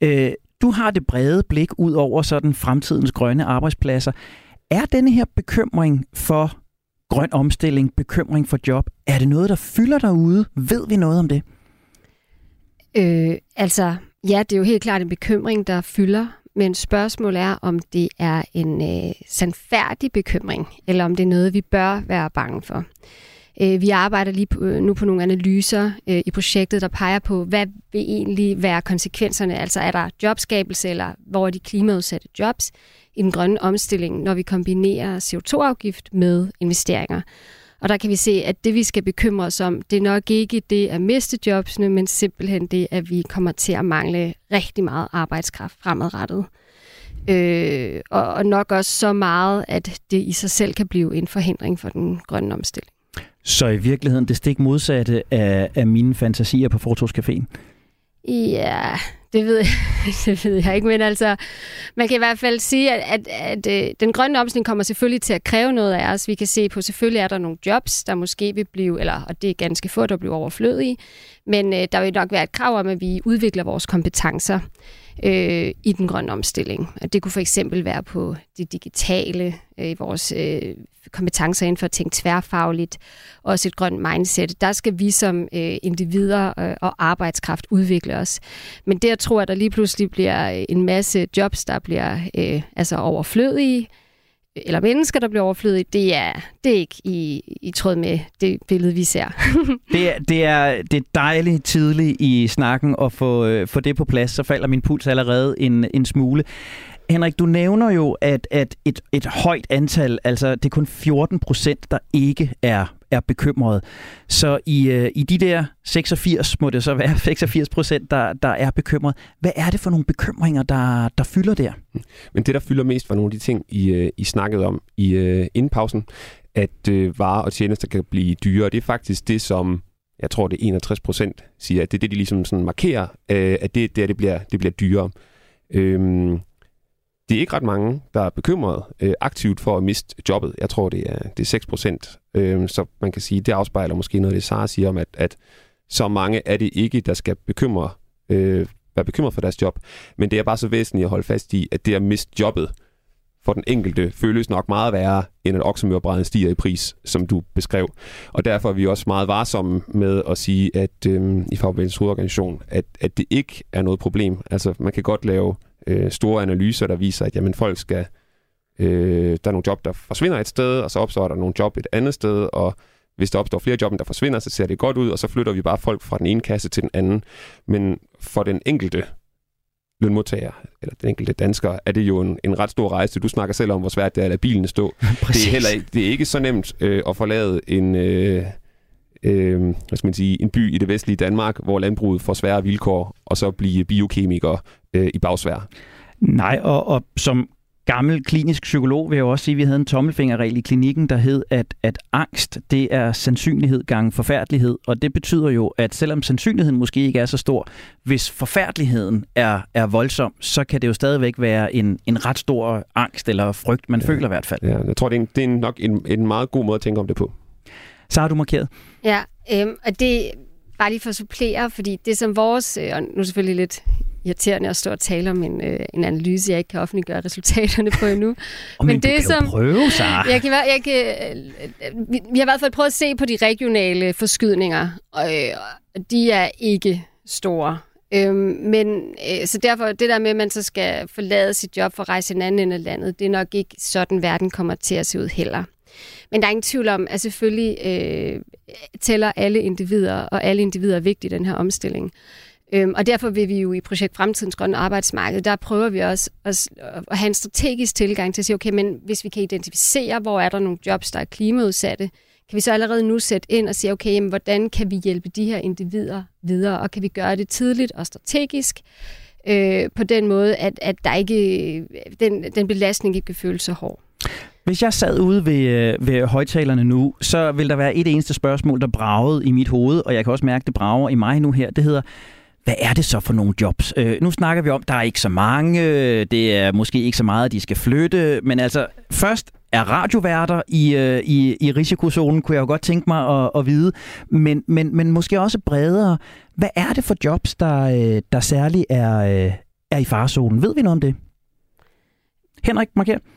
Øh, du har det brede blik ud over sådan fremtidens grønne arbejdspladser. Er denne her bekymring for grøn omstilling, bekymring for job, er det noget, der fylder derude? Ved vi noget om det? Øh, altså, ja, det er jo helt klart en bekymring, der fylder, men spørgsmålet er, om det er en øh, sandfærdig bekymring, eller om det er noget, vi bør være bange for. Øh, vi arbejder lige på, øh, nu på nogle analyser øh, i projektet, der peger på, hvad vil egentlig være konsekvenserne? Altså er der jobskabelse, eller hvor er de klimaudsatte jobs i den grønne omstilling, når vi kombinerer CO2-afgift med investeringer? Og der kan vi se, at det vi skal bekymre os om, det er nok ikke det at miste jobsene, men simpelthen det, at vi kommer til at mangle rigtig meget arbejdskraft fremadrettet. Øh, og, og nok også så meget, at det i sig selv kan blive en forhindring for den grønne omstilling. Så i virkeligheden det stik modsatte af, af mine fantasier på Fortogscaféen? Ja, det ved, jeg, det ved jeg ikke, men altså, man kan i hvert fald sige, at, at, at, øh, den grønne omstilling kommer selvfølgelig til at kræve noget af os. Vi kan se på, selvfølgelig er der nogle jobs, der måske vil blive, eller og det er ganske få, der bliver overflødige, men øh, der vil nok være et krav om, at vi udvikler vores kompetencer øh, i den grønne omstilling. Det kunne for eksempel være på det digitale, øh, vores øh, kompetencer inden for at tænke tværfagligt, også et grønt mindset. Der skal vi som øh, individer øh, og arbejdskraft udvikle os. Men det, jeg tror, at der lige pludselig bliver en masse jobs, der bliver øh, altså overflødige, eller mennesker, der bliver overflødige, det er, det er ikke i, i tråd med det billede, vi ser. det, er, det, er, det er dejligt tidligt i snakken at få, øh, få det på plads, så falder min puls allerede en, en smule. Henrik, du nævner jo, at, at et, et højt antal, altså det er kun 14 procent, der ikke er, er bekymret. Så i, øh, i de der 86, må det så være 86 procent, der, der er bekymret. Hvad er det for nogle bekymringer, der, der fylder der? Men det, der fylder mest, var nogle af de ting, I, øh, I snakkede om i øh, indpausen, at øh, varer og tjenester kan blive dyrere. Det er faktisk det, som jeg tror, det er 61 procent siger, at det er det, de ligesom sådan markerer, øh, at det, det, det, bliver, det bliver dyrere. Øhm, det er ikke ret mange, der er bekymret øh, aktivt for at miste jobbet. Jeg tror, det er, det er 6 procent. Øh, så man kan sige, det afspejler måske noget af det, Sara siger om, at, at så mange er det ikke, der skal bekymre, øh, være bekymret for deres job. Men det er bare så væsentligt at holde fast i, at det at miste jobbet for den enkelte føles nok meget værre, end at oksemørbræden stiger i pris, som du beskrev. Og derfor er vi også meget varsomme med at sige, at øh, i Fagbevægelsens hovedorganisation, at, at det ikke er noget problem. Altså, man kan godt lave øh, store analyser, der viser, at jamen, folk skal... Øh, der er nogle job, der forsvinder et sted, og så opstår der nogle job et andet sted, og hvis der opstår flere job, der forsvinder, så ser det godt ud, og så flytter vi bare folk fra den ene kasse til den anden. Men for den enkelte lønmodtager, eller den enkelte dansker, er det jo en, en ret stor rejse. Du snakker selv om, hvor svært det er at lade bilen stå. det er heller ikke, det er ikke så nemt øh, at forlade en, øh, øh, hvad skal man sige, en by i det vestlige Danmark, hvor landbruget får svære vilkår, og så blive biokemiker øh, i bagsvær. Nej, og, og som gammel klinisk psykolog vil jeg også sige, at vi havde en tommelfingerregel i klinikken, der hed, at, at angst, det er sandsynlighed gange forfærdelighed. Og det betyder jo, at selvom sandsynligheden måske ikke er så stor, hvis forfærdeligheden er, er voldsom, så kan det jo stadigvæk være en, en ret stor angst eller frygt, man ja. føler i hvert fald. Ja, jeg tror, det er, en, det er nok en, en meget god måde at tænke om det på. Så har du markeret? Ja, øhm, og det bare lige for at supplere, fordi det som vores, øh, og nu selvfølgelig lidt irriterende at stå og tale om en, øh, en analyse, jeg ikke kan offentliggøre resultaterne på endnu. oh, men, men det som, prøve, Sarah. Jeg kan, jeg kan, øh, vi, vi har i hvert fald prøvet at se på de regionale forskydninger, og øh, de er ikke store. Øhm, men øh, så derfor, det der med, at man så skal forlade sit job for at rejse en anden ende af landet, det er nok ikke sådan, verden kommer til at se ud heller. Men der er ingen tvivl om, at selvfølgelig øh, tæller alle individer, og alle individer er vigtige i den her omstilling. Øhm, og derfor vil vi jo i projekt Fremtidens Grønne Arbejdsmarked, der prøver vi også at, at have en strategisk tilgang til at sige, okay, men hvis vi kan identificere, hvor er der nogle jobs, der er klimaudsatte, kan vi så allerede nu sætte ind og sige, okay, jamen, hvordan kan vi hjælpe de her individer videre, og kan vi gøre det tidligt og strategisk, øh, på den måde, at, at der ikke, øh, den, den belastning ikke kan føles så hård. Hvis jeg sad ude ved, øh, ved højtalerne nu, så vil der være et eneste spørgsmål, der bragede i mit hoved, og jeg kan også mærke, det brager i mig nu her. Det hedder, hvad er det så for nogle jobs? Øh, nu snakker vi om, der er ikke så mange, det er måske ikke så meget, at de skal flytte, men altså først er radioværter i, øh, i, i risikozonen, kunne jeg jo godt tænke mig at, at vide, men, men, men måske også bredere. Hvad er det for jobs, der, øh, der særligt er, øh, er i farzonen? Ved vi noget om det? Henrik, markér.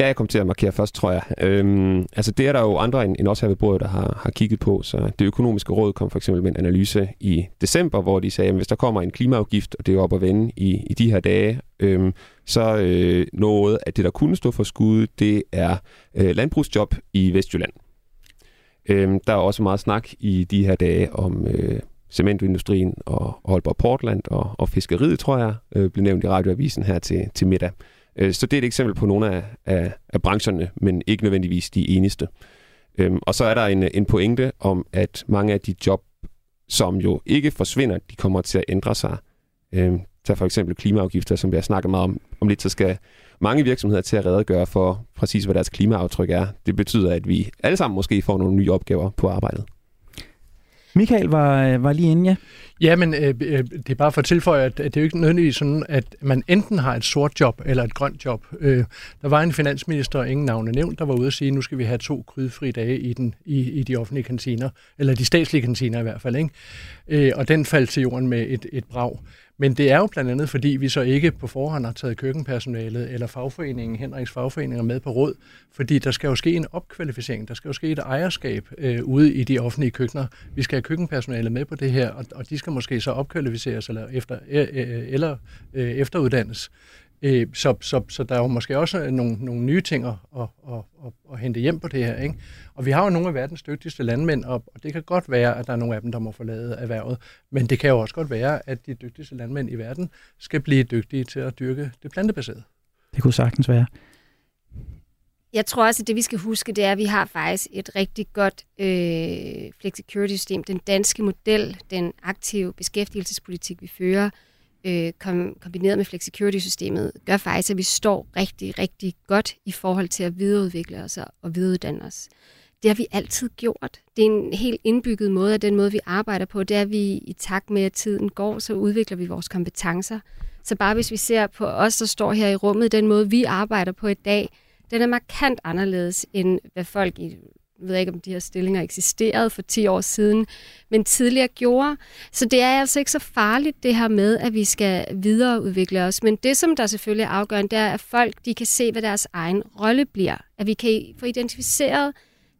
Ja, jeg kommer til at markere først, tror jeg. Øhm, altså, det er der jo andre end, end også her ved bordet, der har, har kigget på. Så det økonomiske råd kom for eksempel med en analyse i december, hvor de sagde, at hvis der kommer en klimaafgift, og det er op at vende i, i de her dage, øhm, så øh, noget af det, der kunne stå for skud, det er øh, landbrugsjob i Vestjylland. Øhm, der er også meget snak i de her dage om øh, cementindustrien og Aalborg Portland og, og fiskeriet, tror jeg, øh, blev nævnt i radioavisen her til, til middag. Øh, så det er et eksempel på nogle af, af, af brancherne, men ikke nødvendigvis de eneste. Øhm, og så er der en, en pointe om, at mange af de job, som jo ikke forsvinder, de kommer til at ændre sig. Øhm, tag for eksempel klimaafgifter, som vi har snakket meget om, om lidt, så skal mange virksomheder til at redegøre for præcis, hvad deres klimaaftryk er. Det betyder, at vi alle sammen måske får nogle nye opgaver på arbejdet. Michael var, øh, var lige inde, ja. Ja, men øh, øh, det er bare for at tilføje, at, at det er jo ikke nødvendigvis sådan, at man enten har et sort job eller et grønt job. Øh, der var en finansminister, ingen navne nævnt, der var ude at sige, at nu skal vi have to krydfri dage i, den, i, i de offentlige kantiner, eller de statslige kantiner i hvert fald. Ikke? Øh, og den faldt til jorden med et, et brag. Men det er jo blandt andet, fordi vi så ikke på forhånd har taget køkkenpersonalet eller fagforeningen, Henriks fagforeninger med på råd, fordi der skal jo ske en opkvalificering, der skal jo ske et ejerskab øh, ude i de offentlige køkkener. Vi skal have køkkenpersonalet med på det her, og, og de skal måske så opkvalificeres eller, efter, øh, øh, øh eller øh, efteruddannes. Øh, så, så, så der er jo måske også nogle, nogle nye ting at, at, at, at, at hente hjem på det her. Ikke? Og vi har jo nogle af verdens dygtigste landmænd, og, og det kan godt være, at der er nogle af dem, der må forlade erhvervet. Men det kan jo også godt være, at de dygtigste landmænd i verden skal blive dygtige til at dyrke det plantebaserede. Det kunne sagtens være. Jeg tror også, at det vi skal huske, det er, at vi har faktisk et rigtig godt øh, flexicurity-system. Den danske model, den aktive beskæftigelsespolitik, vi fører, øh, Øh, kom, kombineret med flexicurity-systemet, gør faktisk, at vi står rigtig, rigtig godt i forhold til at videreudvikle os og videreuddanne os. Det har vi altid gjort. Det er en helt indbygget måde af den måde, vi arbejder på. Det er, at vi i takt med, at tiden går, så udvikler vi vores kompetencer. Så bare hvis vi ser på os, der står her i rummet, den måde, vi arbejder på i dag, den er markant anderledes, end hvad folk i jeg ikke, om de her stillinger eksisterede for 10 år siden, men tidligere gjorde. Så det er altså ikke så farligt, det her med, at vi skal videreudvikle os. Men det, som der selvfølgelig er afgørende, det er, at folk de kan se, hvad deres egen rolle bliver. At vi kan få identificeret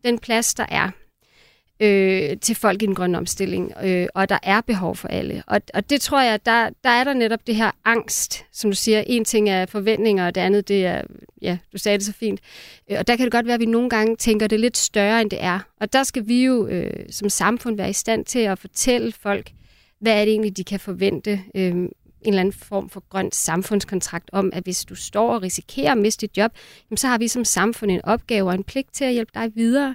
den plads, der er øh, til folk i den grønne omstilling, øh, og der er behov for alle. Og, og det tror jeg, der, der er der netop det her angst, som du siger. En ting er forventninger, og det andet, det er, ja, du sagde det så fint. Øh, og der kan det godt være, at vi nogle gange tænker det lidt større, end det er. Og der skal vi jo øh, som samfund være i stand til at fortælle folk, hvad er det egentlig, de kan forvente. Øh, en eller anden form for grøn samfundskontrakt om, at hvis du står og risikerer at miste dit job, jamen, så har vi som samfund en opgave og en pligt til at hjælpe dig videre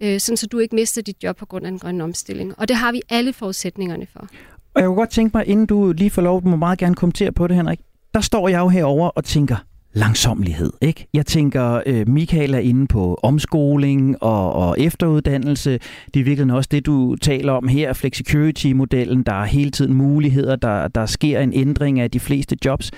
øh, sådan så du ikke mister dit job på grund af en grøn omstilling. Og det har vi alle forudsætningerne for. Og jeg kunne godt tænke mig, inden du lige får lov, du må meget gerne kommentere på det, Henrik. Der står jeg jo herover og tænker, langsomlighed. Ikke? Jeg tænker, øh, Michael er inde på omskoling og, og efteruddannelse. Det er virkelig også det, du taler om her, flexicurity-modellen. Der er hele tiden muligheder, der, der sker en ændring af de fleste jobs.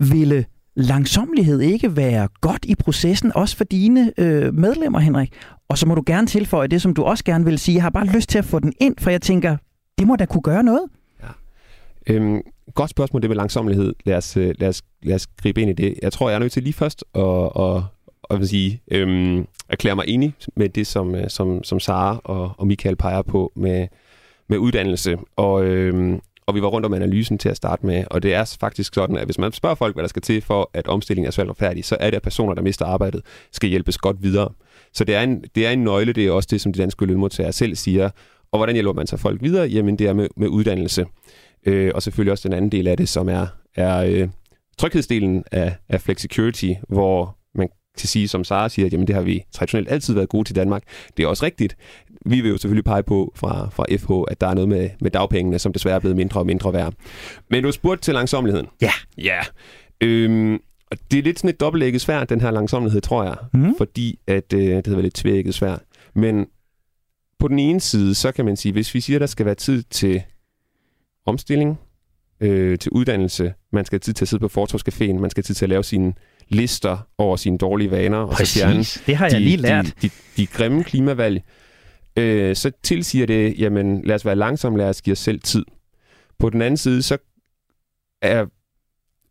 Ville langsomlighed ikke være godt i processen, også for dine øh, medlemmer, Henrik? Og så må du gerne tilføje det, som du også gerne vil sige. Jeg har bare lyst til at få den ind, for jeg tænker, det må da kunne gøre noget. Ja. Øhm, godt spørgsmål, det med langsomlighed. Lad os, øh, lad, os, lad os gribe ind i det. Jeg tror, jeg er nødt til lige først at, at, at, at sige, øhm, erklære mig enig med det, som, øh, som, som Sara og, og Michael peger på med, med uddannelse. Og, øhm, og vi var rundt om analysen til at starte med, og det er faktisk sådan, at hvis man spørger folk, hvad der skal til for, at omstillingen er svært færdig, så er det, at personer, der mister arbejdet, skal hjælpes godt videre. Så det er en, det er en nøgle, det er også det, som de danske lønmodtagere selv siger. Og hvordan hjælper man så folk videre? Jamen, det er med, med uddannelse. Øh, og selvfølgelig også den anden del af det, som er, er øh, tryghedsdelen af, af flexicurity, hvor kan sige, som Sara siger, at jamen, det har vi traditionelt altid været gode til Danmark. Det er også rigtigt. Vi vil jo selvfølgelig pege på fra, fra FH, at der er noget med, med dagpengene, som desværre er blevet mindre og mindre værd. Men du spurgte til langsomligheden. Ja. Ja. Øhm, og det er lidt sådan et dobbeltægget svært, den her langsomlighed, tror jeg. Mm. Fordi at, øh, det hedder lidt tvægget svært. Men på den ene side, så kan man sige, hvis vi siger, at der skal være tid til omstilling, øh, til uddannelse, man skal have tid til at sidde på Fortorskaféen, man skal have tid til at lave sine lister over sine dårlige vaner, og Præcis. så fjerne det har jeg de, lige lært. De, de, de grimme klimavalg, øh, så tilsiger det, jamen lad os være langsomme, lad os give os selv tid. På den anden side, så er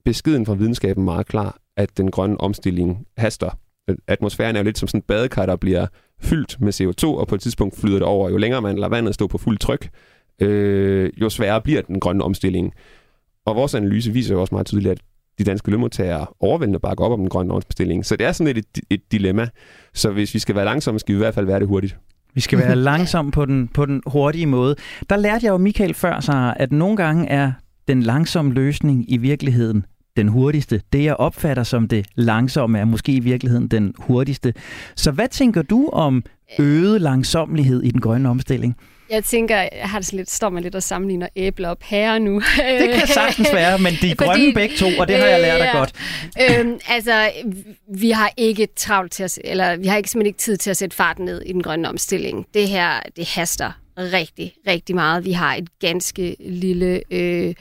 beskeden fra videnskaben meget klar, at den grønne omstilling haster. atmosfæren er jo lidt som sådan en badekar, der bliver fyldt med CO2, og på et tidspunkt flyder det over. Jo længere man lader vandet stå på fuld tryk, øh, jo sværere bliver den grønne omstilling. Og vores analyse viser jo også meget tydeligt, at de danske lønmodtagere overvældende bakker op om den grønne omstilling. Så det er sådan et, et, et dilemma. Så hvis vi skal være langsomme, skal vi i hvert fald være det hurtigt. Vi skal være langsomme på den, på den hurtige måde. Der lærte jeg jo Michael før, så at nogle gange er den langsomme løsning i virkeligheden den hurtigste. Det, jeg opfatter som det langsomme, er måske i virkeligheden den hurtigste. Så hvad tænker du om øget langsomlighed i den grønne omstilling? Jeg tænker, jeg har det lidt, står man lidt og sammenligner æbler og pærer nu. Det kan sagtens være, men de er grønne Fordi, begge to, og det har jeg lært af ja. godt. Øhm, altså, vi har ikke travlt til at, eller vi har ikke simpelthen ikke tid til at sætte farten ned i den grønne omstilling. Det her, det haster rigtig, rigtig meget. Vi har et ganske lille... Øh,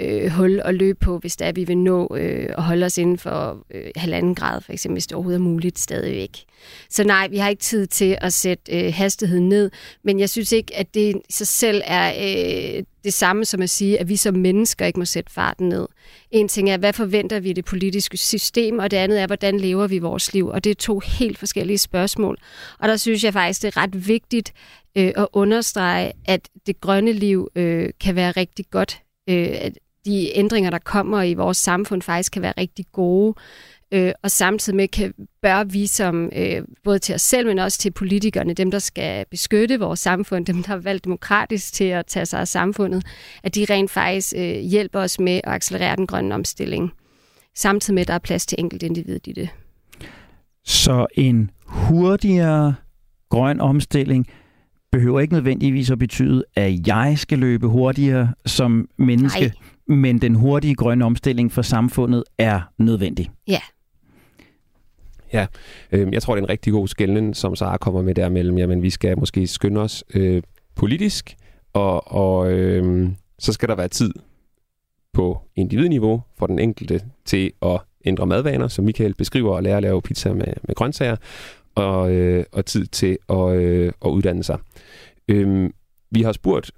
øh, hul at løbe på, hvis der vi vil nå øh, at holde os inden for øh, halvanden grad, for eksempel, hvis det overhovedet er muligt stadigvæk. Så nej, vi har ikke tid til at sætte øh, hastigheden ned, men jeg synes ikke, at det i sig selv er øh, det samme som at sige, at vi som mennesker ikke må sætte farten ned. En ting er, hvad forventer vi i det politiske system, og det andet er, hvordan lever vi vores liv, og det er to helt forskellige spørgsmål. Og der synes jeg faktisk, det er ret vigtigt øh, at understrege, at det grønne liv øh, kan være rigtig godt, øh, at de ændringer, der kommer i vores samfund, faktisk kan være rigtig gode. Øh, og samtidig med kan, bør vi som, øh, både til os selv, men også til politikerne, dem der skal beskytte vores samfund, dem der har valgt demokratisk til at tage sig af samfundet, at de rent faktisk øh, hjælper os med at accelerere den grønne omstilling. Samtidig med, at der er plads til enkelt individ i det. Så en hurtigere grøn omstilling behøver ikke nødvendigvis at betyde, at jeg skal løbe hurtigere som menneske. Nej men den hurtige grønne omstilling for samfundet er nødvendig. Ja. Ja, øh, jeg tror, det er en rigtig god skældning, som Sara kommer med der mellem, jamen vi skal måske skynde os øh, politisk, og, og øh, så skal der være tid på individniveau for den enkelte til at ændre madvaner, som Michael beskriver, og lære at lave pizza med, med grøntsager, og, øh, og tid til at, øh, at uddanne sig. Øh, vi har spurgt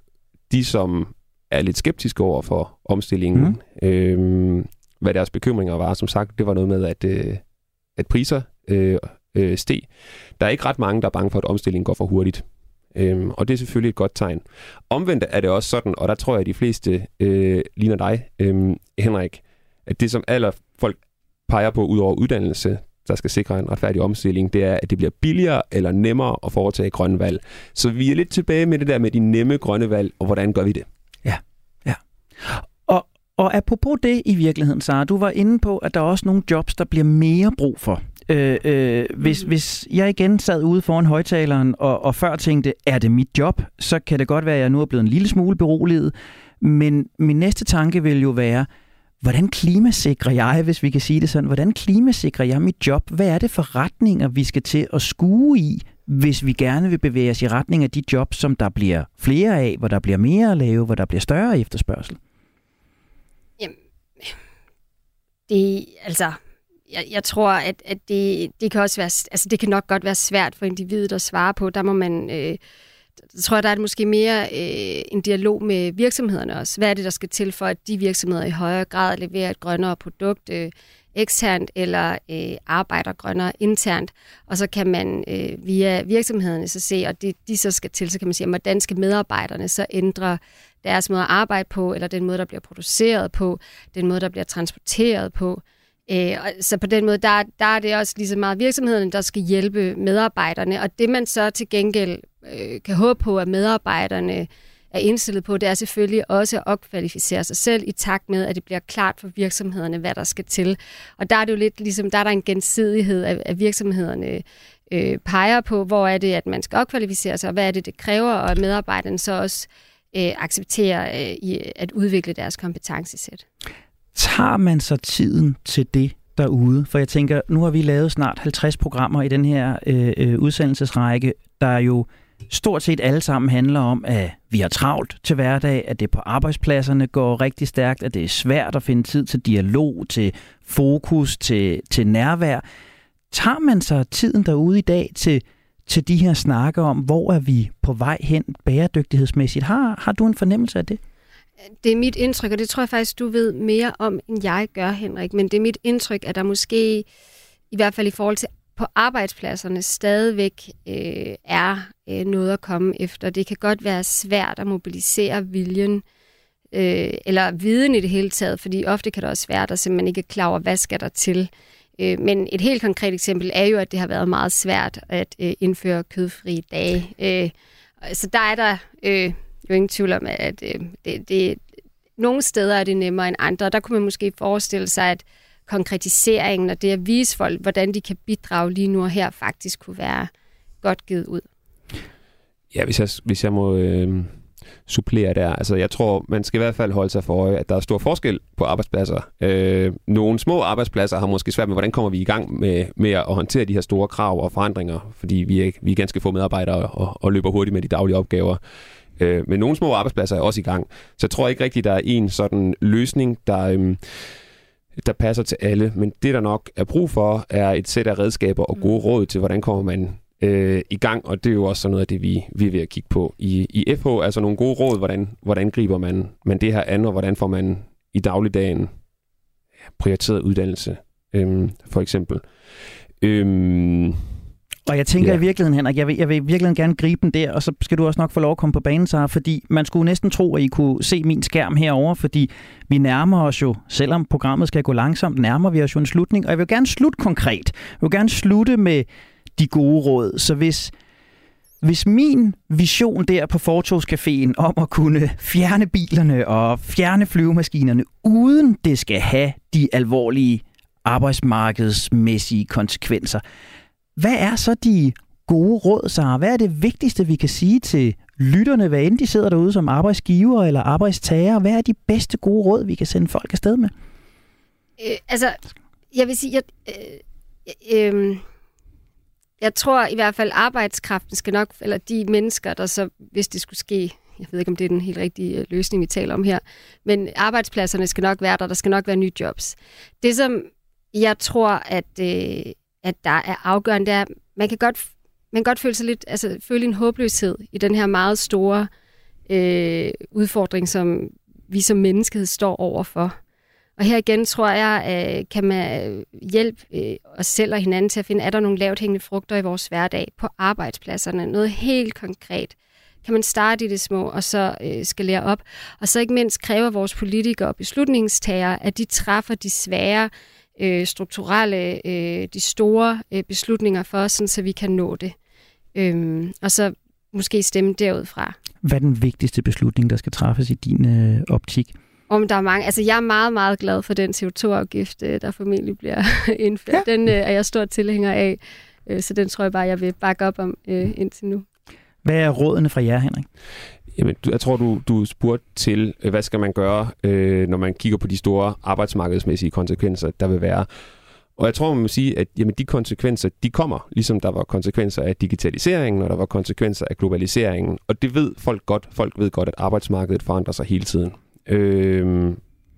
de, som er lidt skeptiske over for omstillingen. Mm. Øhm, hvad deres bekymringer var. Som sagt, det var noget med, at, øh, at priser øh, øh, steg. Der er ikke ret mange, der er bange for, at omstillingen går for hurtigt. Øhm, og det er selvfølgelig et godt tegn. Omvendt er det også sådan, og der tror jeg, at de fleste øh, ligner dig, øh, Henrik, at det som aller folk peger på ud over uddannelse, der skal sikre en retfærdig omstilling, det er, at det bliver billigere eller nemmere at foretage grønne valg. Så vi er lidt tilbage med det der med de nemme grønne valg, og hvordan gør vi det? Og, og apropos det i virkeligheden, Sara, du var inde på, at der er også nogle jobs, der bliver mere brug for. Øh, øh, hvis, mm. hvis jeg igen sad ude foran højtaleren og, og før tænkte, er det mit job, så kan det godt være, at jeg nu er blevet en lille smule beroliget. Men min næste tanke vil jo være, hvordan klimasikrer jeg, hvis vi kan sige det sådan, hvordan klimasikrer jeg mit job? Hvad er det for retninger, vi skal til at skue i, hvis vi gerne vil bevæge os i retning af de jobs, som der bliver flere af, hvor der bliver mere at lave, hvor der bliver større efterspørgsel? Jamen, det, altså, jeg, jeg tror, at, at det, det kan også være, altså det kan nok godt være svært for individet at svare på. Der må man, øh, der tror jeg, der er det måske mere øh, en dialog med virksomhederne også. Hvad er det, der skal til for, at de virksomheder i højere grad leverer et grønnere produkt? Øh, eksternt eller øh, arbejder grønnere internt. Og så kan man øh, via virksomhederne så se, og det de så skal til, så kan man sige, hvordan skal medarbejderne så ændre deres måde at arbejde på, eller den måde, der bliver produceret på, den måde, der bliver transporteret på. Øh, så på den måde, der, der er det også lige så meget virksomhederne, der skal hjælpe medarbejderne. Og det man så til gengæld øh, kan håbe på, at medarbejderne er indstillet på, det er selvfølgelig også at opkvalificere sig selv i takt med, at det bliver klart for virksomhederne, hvad der skal til. Og der er det jo lidt ligesom, der er der en gensidighed af, af virksomhederne øh, peger på, hvor er det, at man skal opkvalificere sig, og hvad er det, det kræver, og medarbejderne så også øh, accepterer øh, i, at udvikle deres kompetencesæt. Tager man så tiden til det derude? For jeg tænker, nu har vi lavet snart 50 programmer i den her øh, øh, udsendelsesrække, der jo stort set alle sammen handler om, at vi har travlt til hverdag, at det på arbejdspladserne går rigtig stærkt, at det er svært at finde tid til dialog, til fokus, til, til nærvær. Tager man så tiden derude i dag til, til de her snakker om, hvor er vi på vej hen bæredygtighedsmæssigt? Har, har du en fornemmelse af det? Det er mit indtryk, og det tror jeg faktisk, du ved mere om, end jeg gør, Henrik. Men det er mit indtryk, at der måske, i hvert fald i forhold til på arbejdspladserne stadigvæk øh, er øh, noget at komme efter. Det kan godt være svært at mobilisere viljen øh, eller viden i det hele taget, fordi ofte kan det også være, at der simpelthen ikke er klar over, hvad skal der til. Øh, men et helt konkret eksempel er jo, at det har været meget svært at øh, indføre kødfri dage. Øh, så der er der øh, jo ingen tvivl om, at øh, det, det, nogle steder er det nemmere end andre. Der kunne man måske forestille sig, at konkretiseringen og det at vise folk, hvordan de kan bidrage lige nu og her, faktisk kunne være godt givet ud. Ja, hvis jeg, hvis jeg må øh, supplere der. Altså, jeg tror, man skal i hvert fald holde sig for øje, at der er stor forskel på arbejdspladser. Øh, nogle små arbejdspladser har måske svært med, hvordan kommer vi i gang med, med at håndtere de her store krav og forandringer, fordi vi er, vi er ganske få medarbejdere og, og løber hurtigt med de daglige opgaver. Øh, men nogle små arbejdspladser er også i gang. Så jeg tror ikke rigtigt, der er en sådan løsning, der... Øh, der passer til alle, men det der nok er brug for, er et sæt af redskaber og gode råd til, hvordan kommer man øh, i gang, og det er jo også sådan noget af det, vi, vi er ved at kigge på i, i FH, altså nogle gode råd, hvordan, hvordan griber man, man det her an, og hvordan får man i dagligdagen prioriteret uddannelse, øh, for eksempel. Øh, og jeg tænker ja. i virkeligheden, Henrik, jeg vil, jeg vil virkelig gerne gribe den der, og så skal du også nok få lov at komme på banen, så fordi man skulle næsten tro, at I kunne se min skærm herover, fordi vi nærmer os jo, selvom programmet skal gå langsomt, nærmer vi os jo en slutning, og jeg vil gerne slutte konkret. Jeg vil gerne slutte med de gode råd. Så hvis, hvis min vision der på Fortogscaféen om at kunne fjerne bilerne og fjerne flyvemaskinerne, uden det skal have de alvorlige arbejdsmarkedsmæssige konsekvenser, hvad er så de gode råd, Sara? Hvad er det vigtigste, vi kan sige til lytterne, hvad end de sidder derude som arbejdsgiver eller arbejdstager? Hvad er de bedste gode råd, vi kan sende folk afsted med? Øh, altså, jeg vil sige, jeg, øh, øh, jeg tror i hvert fald, arbejdskraften skal nok, eller de mennesker, der så, hvis det skulle ske, jeg ved ikke, om det er den helt rigtige øh, løsning, vi taler om her, men arbejdspladserne skal nok være der, der skal nok være nye jobs. Det, som jeg tror, at, øh, at der er afgørende, det er, man kan godt, man kan godt føle sig lidt, altså føle en håbløshed i den her meget store øh, udfordring, som vi som menneskehed står overfor. Og her igen tror jeg, øh, kan man øh, hjælpe øh, os selv og hinanden til at finde, er der nogle lavt hængende frugter i vores hverdag på arbejdspladserne. Noget helt konkret. Kan man starte i det små, og så øh, skalere op. Og så ikke mindst kræver vores politikere og beslutningstagere, at de træffer de svære, øh, strukturelle, øh, de store øh, beslutninger for os, sådan, så vi kan nå det. Øhm, og så måske stemme derudfra. Hvad er den vigtigste beslutning, der skal træffes i din øh, optik? Om der er mange. Altså, jeg er meget, meget glad for den CO2-afgift, øh, der formentlig bliver indført. Ja. Den øh, er jeg stor tilhænger af, øh, så den tror jeg bare, jeg vil bakke op om indtil nu. Hvad er rådene fra jer, Henrik? Jamen, jeg tror, du, du spurgte til, hvad skal man gøre, øh, når man kigger på de store arbejdsmarkedsmæssige konsekvenser, der vil være. Og jeg tror, man må sige, at jamen, de konsekvenser, de kommer, ligesom der var konsekvenser af digitaliseringen, og der var konsekvenser af globaliseringen. Og det ved folk godt. Folk ved godt, at arbejdsmarkedet forandrer sig hele tiden. Øh,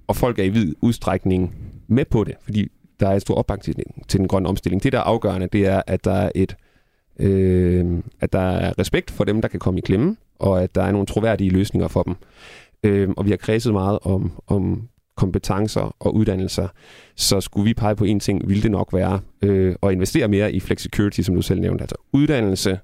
og folk er i vid udstrækning med på det, fordi der er en stor opbakning til, til den grønne omstilling. Det, der er afgørende, det er, at der er et øh, at der er respekt for dem, der kan komme i klemme, og at der er nogle troværdige løsninger for dem. Øh, og vi har kredset meget om, om kompetencer og uddannelser, så skulle vi pege på en ting, ville det nok være øh, at investere mere i flexicurity, som du selv nævnte. Altså uddannelse,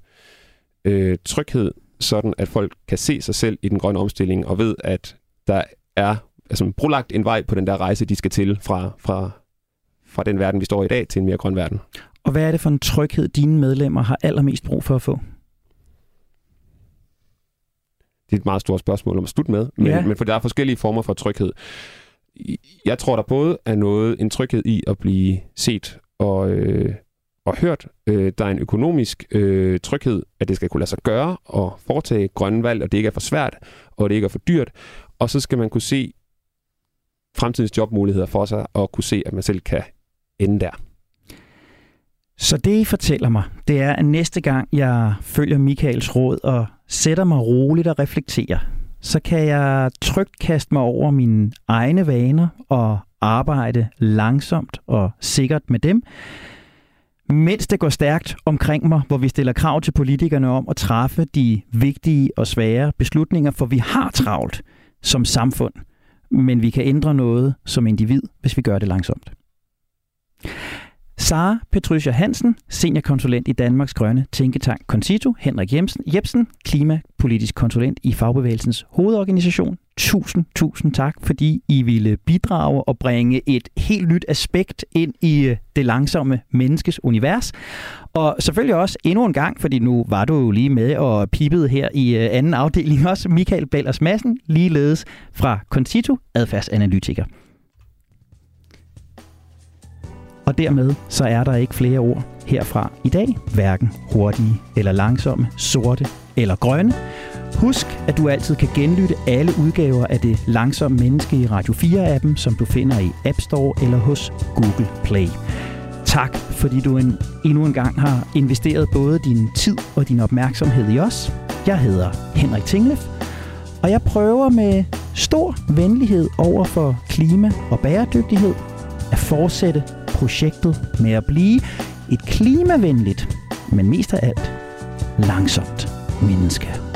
øh, tryghed, sådan at folk kan se sig selv i den grønne omstilling og ved, at der er altså, brolagt en vej på den der rejse, de skal til fra, fra, fra den verden, vi står i i dag, til en mere grøn verden. Og hvad er det for en tryghed, dine medlemmer har allermest brug for at få? Det er et meget stort spørgsmål om at slutte med, men, ja. men for der er forskellige former for tryghed. Jeg tror, der både er noget en tryghed i at blive set og, øh, og hørt. Øh, der er en økonomisk øh, tryghed, at det skal kunne lade sig gøre og foretage grønne valg, og det ikke er for svært, og det ikke er for dyrt. Og så skal man kunne se fremtidens jobmuligheder for sig, og kunne se, at man selv kan ende der. Så det, I fortæller mig, det er, at næste gang jeg følger Michaels råd og sætter mig roligt og reflekterer, så kan jeg trygt kaste mig over mine egne vaner og arbejde langsomt og sikkert med dem, mens det går stærkt omkring mig, hvor vi stiller krav til politikerne om at træffe de vigtige og svære beslutninger, for vi har travlt som samfund, men vi kan ændre noget som individ, hvis vi gør det langsomt. Sara Petrusha Hansen, seniorkonsulent i Danmarks Grønne Tænketank Concito, Henrik Jebsen, Jebsen, klimapolitisk konsulent i Fagbevægelsens hovedorganisation. Tusind, tusind tak, fordi I ville bidrage og bringe et helt nyt aspekt ind i øh, det langsomme menneskes univers. Og selvfølgelig også endnu en gang, fordi nu var du jo lige med og pipede her i øh, anden afdeling også, Michael Bellers Madsen, ligeledes fra Concito, adfærdsanalytiker. Og dermed så er der ikke flere ord herfra i dag, hverken hurtige eller langsomme, sorte eller grønne. Husk, at du altid kan genlytte alle udgaver af det langsomme menneske i Radio 4-appen, som du finder i App Store eller hos Google Play. Tak, fordi du en, endnu en gang har investeret både din tid og din opmærksomhed i os. Jeg hedder Henrik Tinglef, og jeg prøver med stor venlighed over for klima og bæredygtighed at fortsætte projektet med at blive et klimavenligt, men mest af alt langsomt menneske.